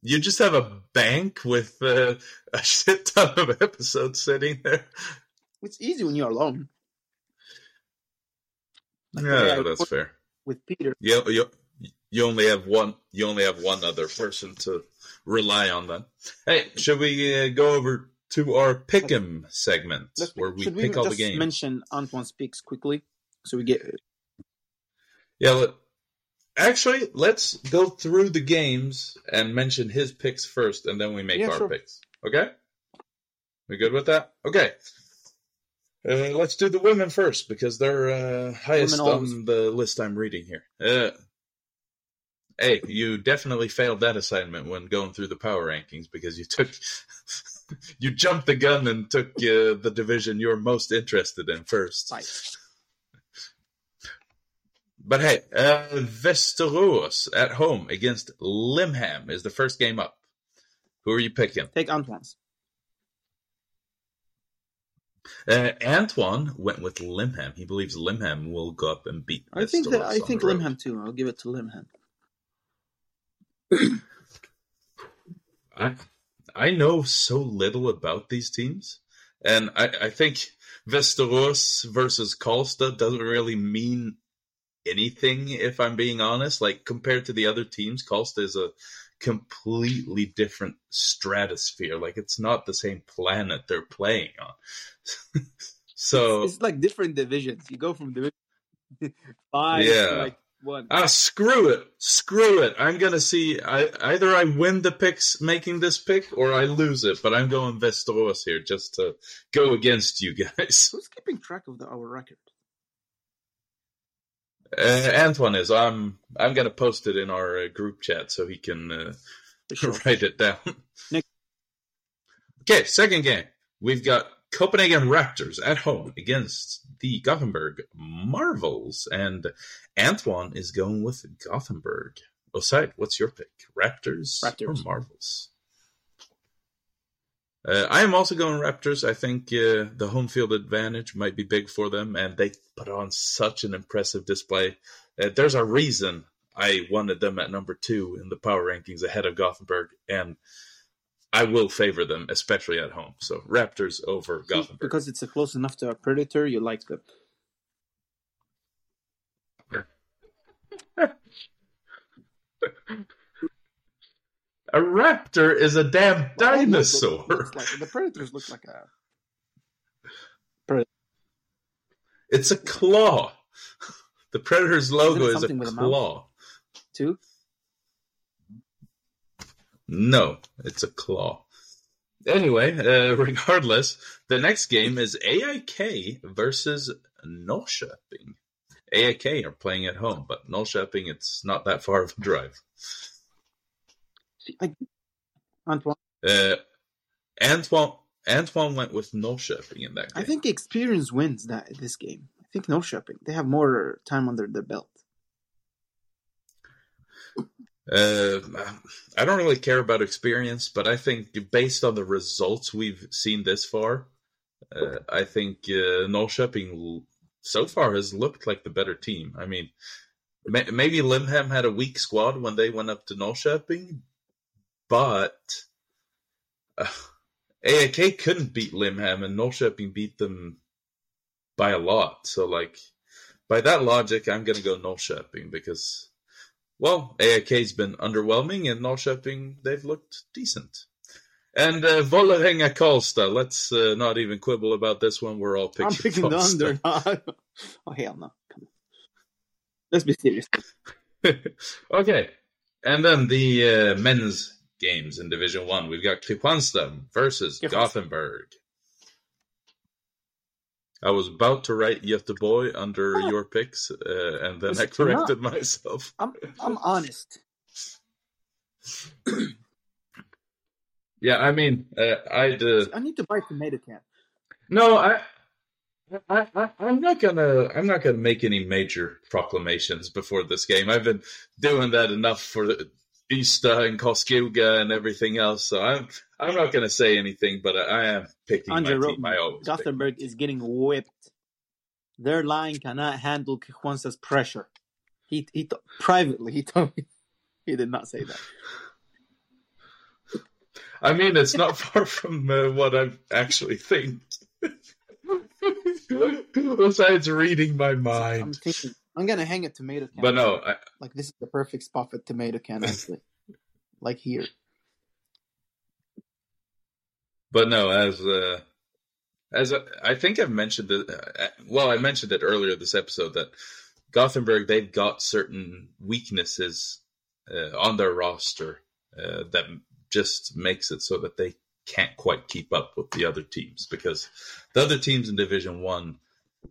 You just have a bank with uh, a shit ton of episodes sitting there. It's easy when you're alone. Like, Yeah, that's fair. With Peter, You, you you only have one. You only have one other person to rely on. Then, hey, should we uh, go over to our pick'em segment let's, where we should we pick all the just games? mention Antoine speaks quickly so we get Yeah, actually, let's go through the games and mention his picks first, and then we make Yeah, our sure. picks. Okay? We good with that? Okay. Uh, let's do the women first because they're uh, highest Women always- on the list I'm reading here. Uh, hey, you definitely failed that assignment when going through the power rankings because you took. you jumped the gun and took uh, the division you're most interested in first. But hey, uh, Västerås at home against Limhamn is the first game up. Who are you picking? Take Antoine's. Uh, Antoine went with Limhamn. He believes Limhamn will go up and beat. I think that I think. Limhamn too. I'll give it to Limhamn. I I know so little about these teams, and I, I think Västerås versus Karlstad doesn't really mean anything. If I'm being honest, like compared to the other teams, Karlstad is a completely different stratosphere. Like it's not the same planet they're playing on. so It's, it's like different divisions. You go from division five Yeah. to like one. Ah, screw it. Screw it. I'm gonna see. I either I win the picks making this pick, or I lose it. But I'm going Västerås here just to go against you guys. Who's keeping track of the, our record? Uh, Antoine is. I'm. I'm gonna post it in our uh, group chat so he can uh, sure. write it down. Nick. Okay, second game. We've got Copenhagen Raptors at home against the Gothenburg Marvels, and Antoine is going with Gothenburg. Oside, what's your pick? Raptors, Raptors. or Marvels? Uh, I am also going Raptors. I think uh, the home field advantage might be big for them, and they put on such an impressive display. Uh, there's a reason I wanted them at number two in the power rankings ahead of Gothenburg, and I will favor them, especially at home. So Raptors over See, Gothenburg. because it's a close enough to a predator, you like them. A raptor is a damn dinosaur. Looks like- the predators look like a. It's a claw. The Predator's logo is a claw. Two. No, it's a claw. Anyway, uh, regardless, the next game is AIK versus Norrköping. AIK are playing at home, but Norrköping, it's not that far of a drive. Antoine, Uh, Antoine Antoine went with Norrköping in that game. I think experience wins that this game. I think Norrköping. They have more time under their belt. Uh, I don't really care about experience, but I think based on the results we've seen this far, uh, I think uh, Norrköping l- so far has looked like the better team. I mean, ma- maybe Limhamn had a weak squad when they went up to Norrköping, but uh, AIK couldn't beat Limhamn, and Norrköping beat them by a lot. So, like, by that logic, I'm going to go Norrköping because, well, AIK's been underwhelming, and Norrköping, they've looked decent. And uh, Vålerenga Karlstad, let's uh, not even quibble about this one. We're all picking, I'm picking the under. oh hell no! Let's be serious. okay. And then the uh, men's games in Division 1. We've got Kristianstad versus. Gothenburg. I was about to write Göteborg under Ah. your picks, uh, and then I corrected myself. I'm I'm honest. Yeah, I mean, uh, I'd. Uh, I need to buy tomato can. no, I. I, I, I'm not gonna. I'm not gonna make any major proclamations before this game. I've been doing that enough for the and Karlskoga and everything else. So I'm. I'm not gonna say anything, but I, am picking Andre my team. I always. Gothenburg is getting whipped. Their line cannot handle Kristianstad's pressure. He he th- privately he told me he did not say that. I mean, it's not far from uh, what I actually think. Besides reading my I'm mind, thinking I'm gonna hang a tomato can. but no, I, like this is the perfect spot for tomato can. Honestly, like here. But no, as uh, as uh, I think I've mentioned it. Uh, well, I mentioned it earlier this episode that Gothenburg they've got certain weaknesses uh, on their roster uh, that just makes it so that they can't quite keep up with the other teams because the other teams in Division One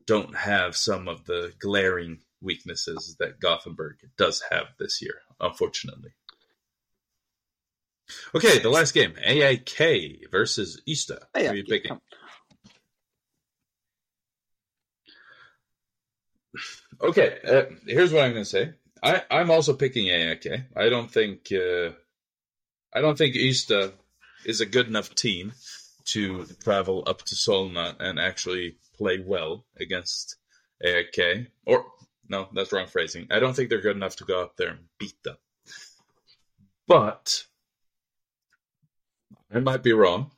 don't have some of the glaring weaknesses that Gothenburg does have this year, unfortunately. Okay, the last game, AIK versus Ystad. Who are you picking? Okay, uh, here's what I'm going to say. I, I'm also picking AIK. I don't think uh, I don't think Ystad is a good enough team to travel up to Solna and actually play well against AIK. Or no, that's wrong phrasing. I don't think they're good enough to go up there and beat them. But I might be wrong.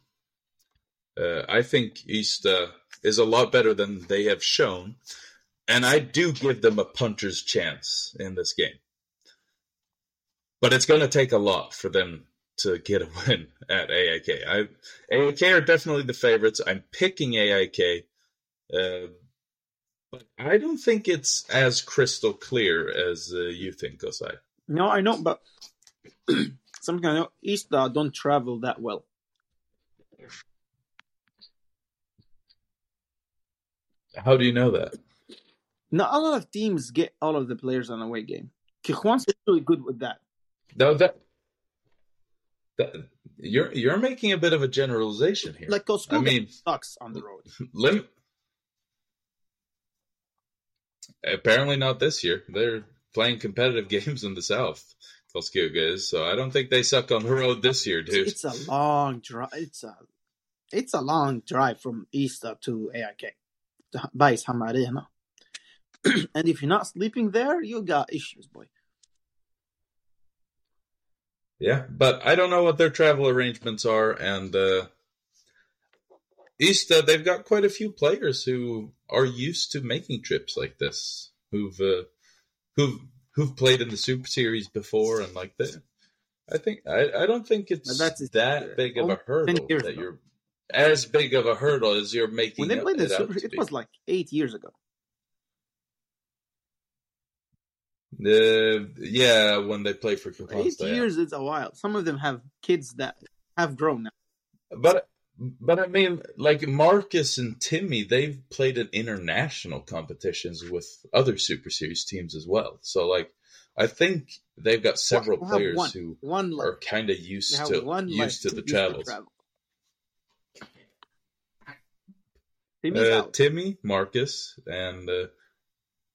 Uh, I think Ystad is a lot better than they have shown, and I do give them a puncher's chance in this game. But it's going to take a lot for them to get a win at AIK. I, AIK are definitely the favorites. I'm picking AIK, uh, but I don't think it's as crystal clear as uh, you think, Osai. No, I know, but something I know. Ystad don't travel that well. How do you know that? Not a lot of teams get all of the players on away game. Is really good with that. No, that, that you're you're making a bit of a generalization here. Like Karlskoga I mean- sucks on the road. Lim- Apparently not this year. They're playing competitive games in the south. Karlskoga is, so I don't think they suck on the road this year, dude. It's a long drive. It's a it's a long drive from Ystad to AIK to Bergshamn Arena. and if you're not sleeping there, you got issues, boy. Yeah, but I don't know what their travel arrangements are, and uh, East uh, they've got quite a few players who are used to making trips like this, who've uh, who've who've played in the Super Series before, and like that. I think I, I don't think it's that big of a hurdle that ago. you're as big of a hurdle as you're making When they played the it Super, it was like eight years ago. Uh, yeah, when they play for Eight Kristianstad. yeah. years is a while. Some of them have kids that have grown now. But but I mean, like Marcus and Timmy, they've played in international competitions with other Super Series teams as well. So like, I think they've got several players one, who one are kind of used to one used to the used travels. travel. Uh. Timmy, Marcus, and uh,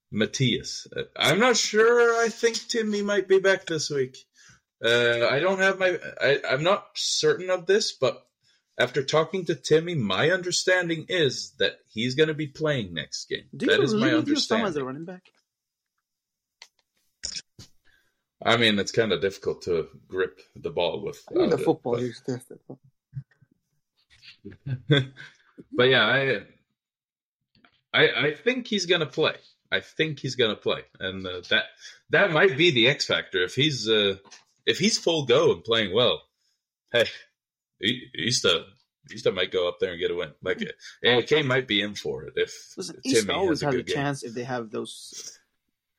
Matthias. Uh, I'm not sure. I think Timmy might be back this week. Uh, I don't have my. I, I'm not certain of this, but after talking to Timmy, my understanding is that he's going to be playing next game. Do that you is my really Sam as a running back? I mean, it's kind of difficult to grip the ball with. I mean, the football is tested. but yeah, I, I, I think he's gonna play. I think he's gonna play, and uh, that that might be the X factor. If he's uh, if he's full go and playing well, hey, he, Ystad Ystad might go up there and get a win. Like and AK might be in for it if Listen, Timmy always has a has a good game. chance if they have those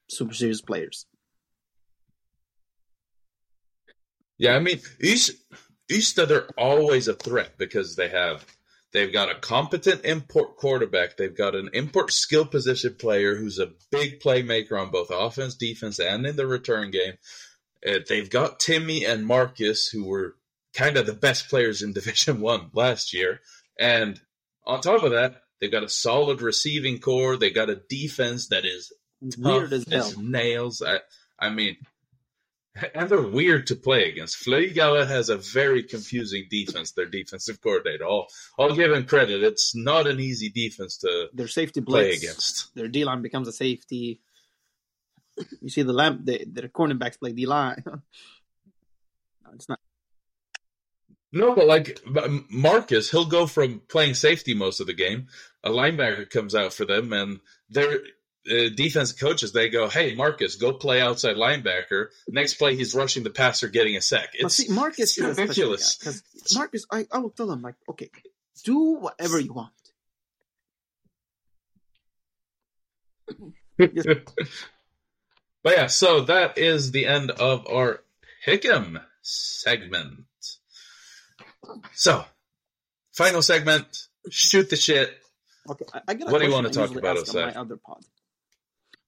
super serious players. Yeah, I mean, Ys- they're always a threat because they have they've got a competent import quarterback, they've got an import skill position player who's a big playmaker on both offense, defense, and in the return game. Uh, they've got Timmy and Marcus, who were kind of the best players in Division One last year, and on top of that, they've got a solid receiving core. They got a defense that is Weird as hell. nails. I, I mean, and they're weird to play against. Flygala has a very confusing defense. Their defensive coordinator. I'll, I'll give him credit. It's not an easy defense to Their safety play against. Their D line becomes a safety. You see the lamp. The, their cornerbacks play D line. no, it's not. No, but like Marcus, he'll go from playing safety most of the game. A linebacker comes out for them, and their uh, defense coaches they go, "Hey, Marcus, go play outside linebacker." Next play, he's rushing the passer, getting a sack. It's see, Marcus it's ridiculous. Marcus, I, I will tell him like, okay, do whatever you want. but yeah, so that is the end of our pick'em segment. So, final segment. Shoot the shit. Okay, I, I got What do you wanna I talk about, ask on my other pod.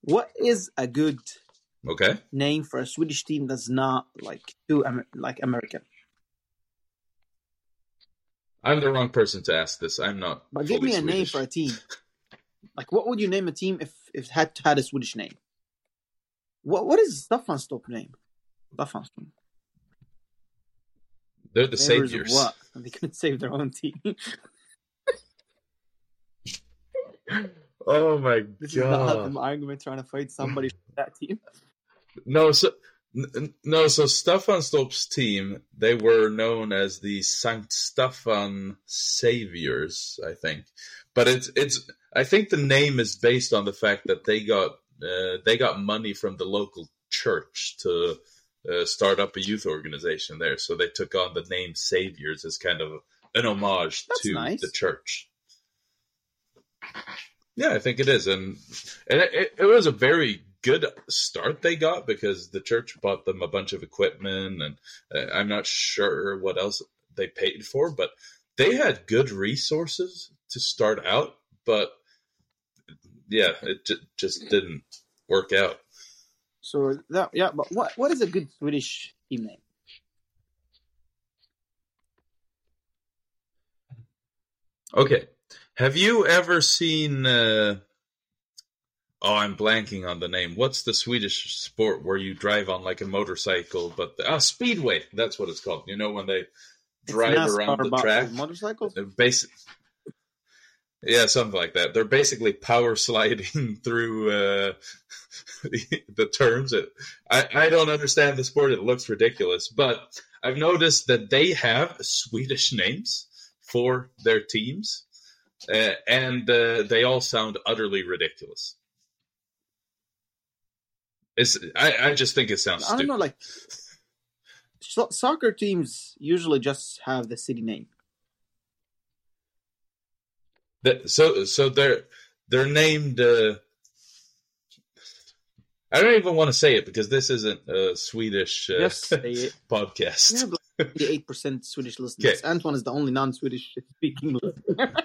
What is a good Okay. name for a Swedish team that's not like too like American? I'm the wrong person to ask this. I'm not. But give me a name for a team. Like, what would you name a team if if it had had a Swedish name? What what is Staffanstorp name? Staffanstorp. They're the of saviors. What? They couldn't save their own team. Oh my this is not god! an argument trying to fight somebody for that team. No, so no, so Staffanstorp's team they were known as the Sankt Staffan Saviors, I think. But it's it's I think the name is based on the fact that they got uh, they got money from the local church to uh, start up a youth organization there, so they took on the name Saviors as kind of an homage That's to nice. the church. Yeah, I think it is, and and it, it, was a very good start they got because the church bought them a bunch of equipment, and uh, I'm not sure what else they paid for, but they had good resources to start out, but yeah, it j- just didn't work out. So that yeah, but what what is a good Swedish team name? Okay, have you ever seen? Uh, oh, I'm blanking on the name. What's the Swedish sport where you drive on like a motorcycle? But ah, speedway. That's what it's called. You know when they drive around the track. motorcycles. Basic. Yeah, something like that. They're basically power sliding through uh, the. It, I, I don't understand the sport. It looks ridiculous, but I've noticed that they have Swedish names for their teams, uh, and uh, they all sound utterly ridiculous. It's, I, I just think it sounds I don't stupid. know, like so- soccer teams usually just have the city name. That, so so they're they're named. Uh, I don't even want to say it because this isn't a Swedish uh, say it. We podcast. have like eighty percent Swedish listeners. Okay. Antoine is the only non-Swedish speaking listener.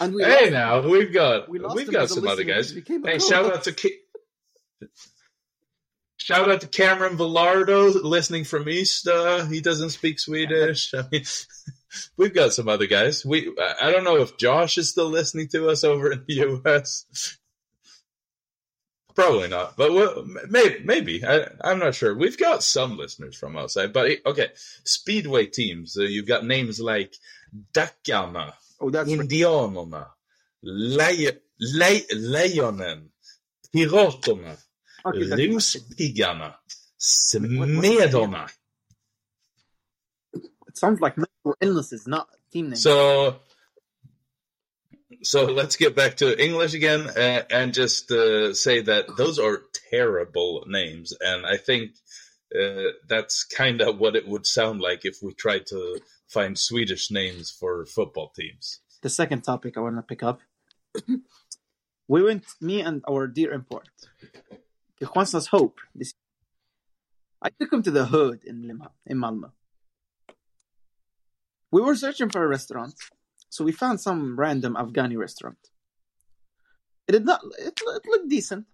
And we hey, lost- now we've got we we've got some other guys. because he became a Hey, shout out to Ki- shout out to Cameron Villardo listening from East. Uh, he doesn't speak Swedish. I mean, we've got some other guys. We I don't know if Josh is still listening to us over in the U.S. Probably not, but well, maybe. Maybe I, I'm not sure. We've got some listeners from outside, but okay. Speedway teams. Uh, you've got names like Dackarna, Oh, that's right. Indianerna, Le- Le- Lejonen, Piraterna, Okay, Luspiggarna. It sounds like mental illnesses, not a team names. So, so let's get back to English again and, and just uh, say that those are terrible names, and I think uh, that's kind of what it would sound like if we tried to find Swedish names for football teams. the second topic I want to pick up. we went, me and our dear import, Kristianstads Hope. This, I took him to the hood in Lima, in Malmö. We were searching for a restaurant, so we found some random Afghani restaurant. It did not. It, it looked decent.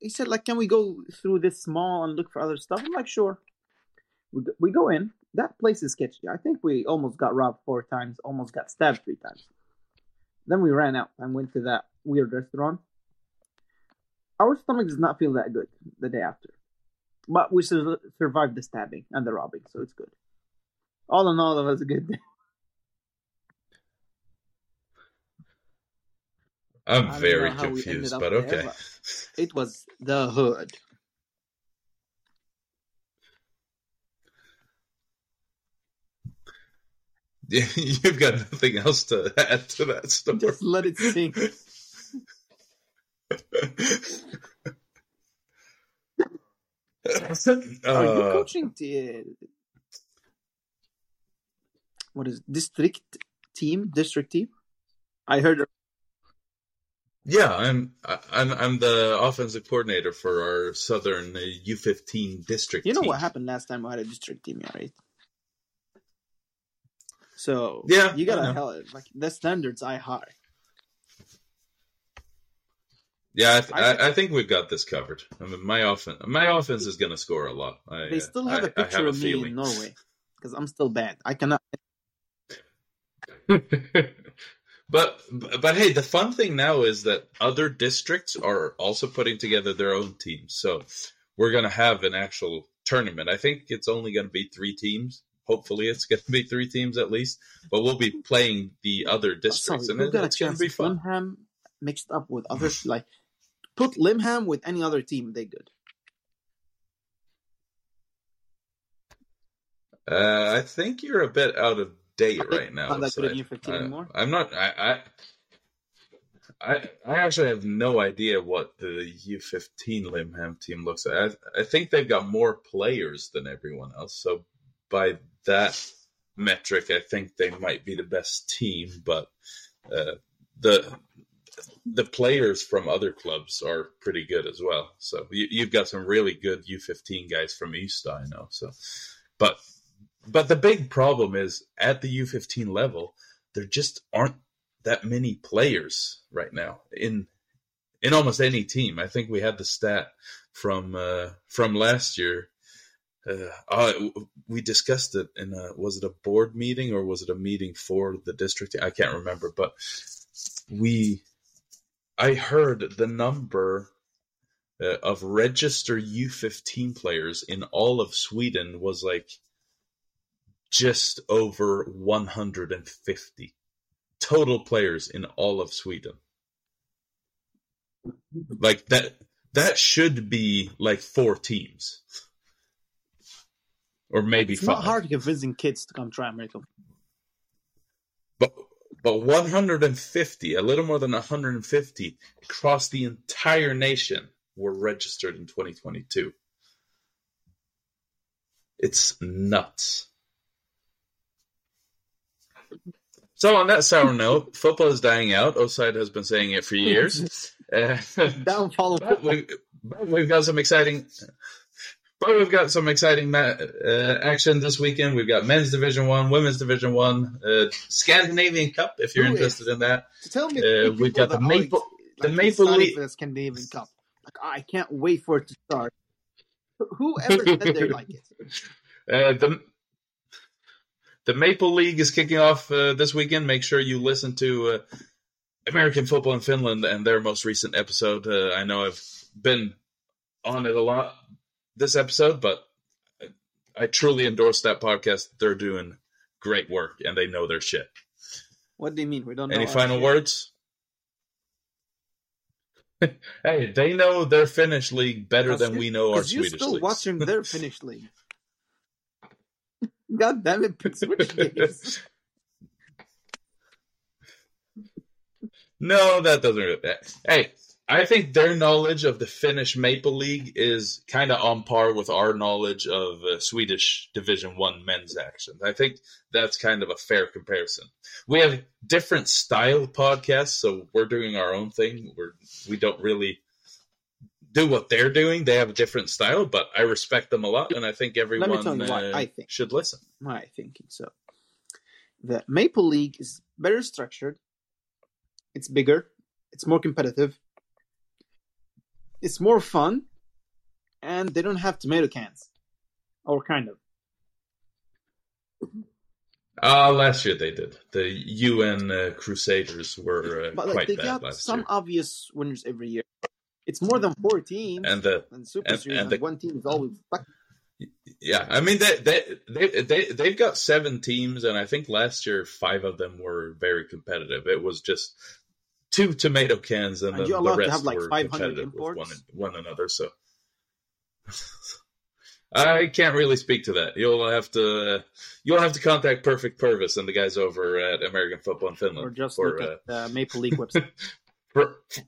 He said, "Like, can we go through this mall and look for other stuff?" I'm like, "Sure." We go- we go in. That place is sketchy. I think we almost got robbed four times. Almost got stabbed three times. Then we ran out and went to that weird restaurant. Our stomach does not feel that good the day after, but we sur- survived the stabbing and the robbing, so it's good. All in all, it was a good day. I'm very know how we ended confused, but there, okay. but- It was the hood. You've got nothing else to add to that story. Just let it sink. Are you Uh, coaching the what is district team? District team? I heard Yeah, I'm I'm I'm the offensive coordinator for our Southern uh, U15 district. You know team. what happened last time we had a district team, right? So Yeah, you gotta hell like the standards I high. Yeah, I, th- I- I, I think we've got this covered. I mean, my offense my offense is to score a lot. I, They still have a a picture of me feeling. in Norway because I'm still bad. I cannot. but but hey, the fun thing now is that other districts are also putting together their own teams. So we're going to have an actual tournament. I think it's only going to be three teams. Hopefully, it's going to be three teams at least. But we'll be playing the other districts, Sorry, and it, it's going to be fun. Limhamn mixed up with others, like put Limhamn with any other team, they good. Uh, I think you're a bit out of date right now. that at Syed. U15 I- anymore. I'm not. I, I I I actually have no idea what the U15 Limhamn team looks like. I, I think they've got more players than everyone else. So by that metric, I think they might be the best team. But uh, the the players from other clubs are pretty good as well. So you, you've got some really good U15 guys from East, I know. So, but but the big problem is at the U15 level, there just aren't that many players right now in in almost any team. I think we had the stat from uh, from last year. Uh, uh, we discussed it in a was it a board meeting or was it a meeting for the district? I can't remember, but we I heard the number uh, of registered U15 players in all of Sweden was like just over 150 total players in all of Sweden. Like that that should be like four teams. Or maybe It's five. not hard convincing kids to come try American. But but 150, a little more than 150 across the entire nation were registered in 2022. It's nuts. So on that sour note, football is dying out. Oside has been saying it for years. Uh, Downfall of but, football. we, we've got some exciting. But we've got some exciting ma- uh, action this weekend. We've got men's Division One, women's Division One, uh, Scandinavian Cup. If you're is- interested in that, Tell me, Uh, we've got the Maple- like, the Maple League- the Scandinavian Cup. Like, I can't wait for it to start. Whoever said they like it. uh, the the Maple League is kicking off uh, this weekend. Make sure you listen to uh, American Football in Finland and their most recent episode. Uh, I know I've been on it a lot this episode, but I truly endorse that podcast. They're doing great work and they know their shit. What do you mean? We don't know. Any final words? hey, they know their Finnish league better than we know our Because you're Swedish still leagues. watching their Finnish league. God damn it, Switch games. no, that doesn't. Really. Hey, I think their knowledge of the Finnish Maple League is kind of on par with our knowledge of uh, Swedish Division One men's action. I think that's kind of a fair comparison. We have different style podcasts, so we're doing our own thing. We're we don't really do what they're doing. They have a different style, but I respect them a lot, and I think everyone uh, I think. should listen. my thinking. So the Maple League is better structured. It's bigger. It's more competitive. It's more fun, and they don't have tomato cans, or kind of. Uh, last year they did. The UN uh, Crusaders were uh, But like quite they bad got last some year, obvious winners every year. It's more than four teams, and the and Super and- Series, and and the- one team is always stuck. yeah, I mean they they they they they've got seven teams, and I think last year five of them were very competitive. It was just two tomato cans, and, And then the rest have, like, were 500 competitive with one, one another. So I can't really speak to that. You'll have to uh, you'll have to contact Perfect Purvis and the guys over at American Football in Finland Or just for look uh, at the Maple League website.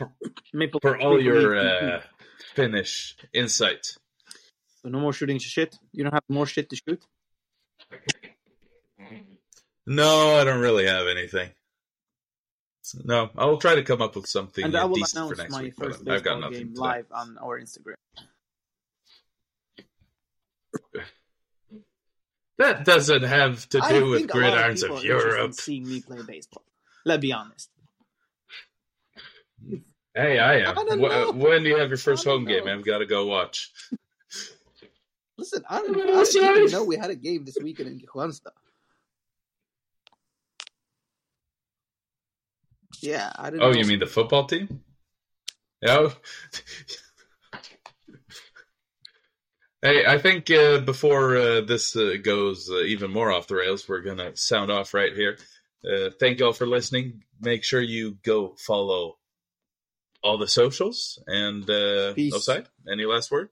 for, Maple for all your uh, Finnish insight. So no more shooting shit. You don't have more shit to shoot. No, I don't really have anything. No, I'll try to come up with something and I will decent for next my week. First I've got nothing game live on our Instagram. That doesn't have to I do with lot of of are interested in Europe. seeing me play baseball. Let's be honest. Hey, I am. I don't Wh- know. When do you have your first don't home game? know. I've got to go watch. Listen, I didn't, I didn't even know we had a game this weekend in Kristianstad. Yeah, I didn't. Oh, know. you mean the football team? Yeah. Hey, I think uh, before uh, this uh, goes uh, even more off the rails, we're going to sound off right here. Uh, thank you all for listening. Make sure you go follow all the socials. And uh. Oside, any last word?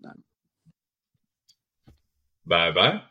None. Bye bye.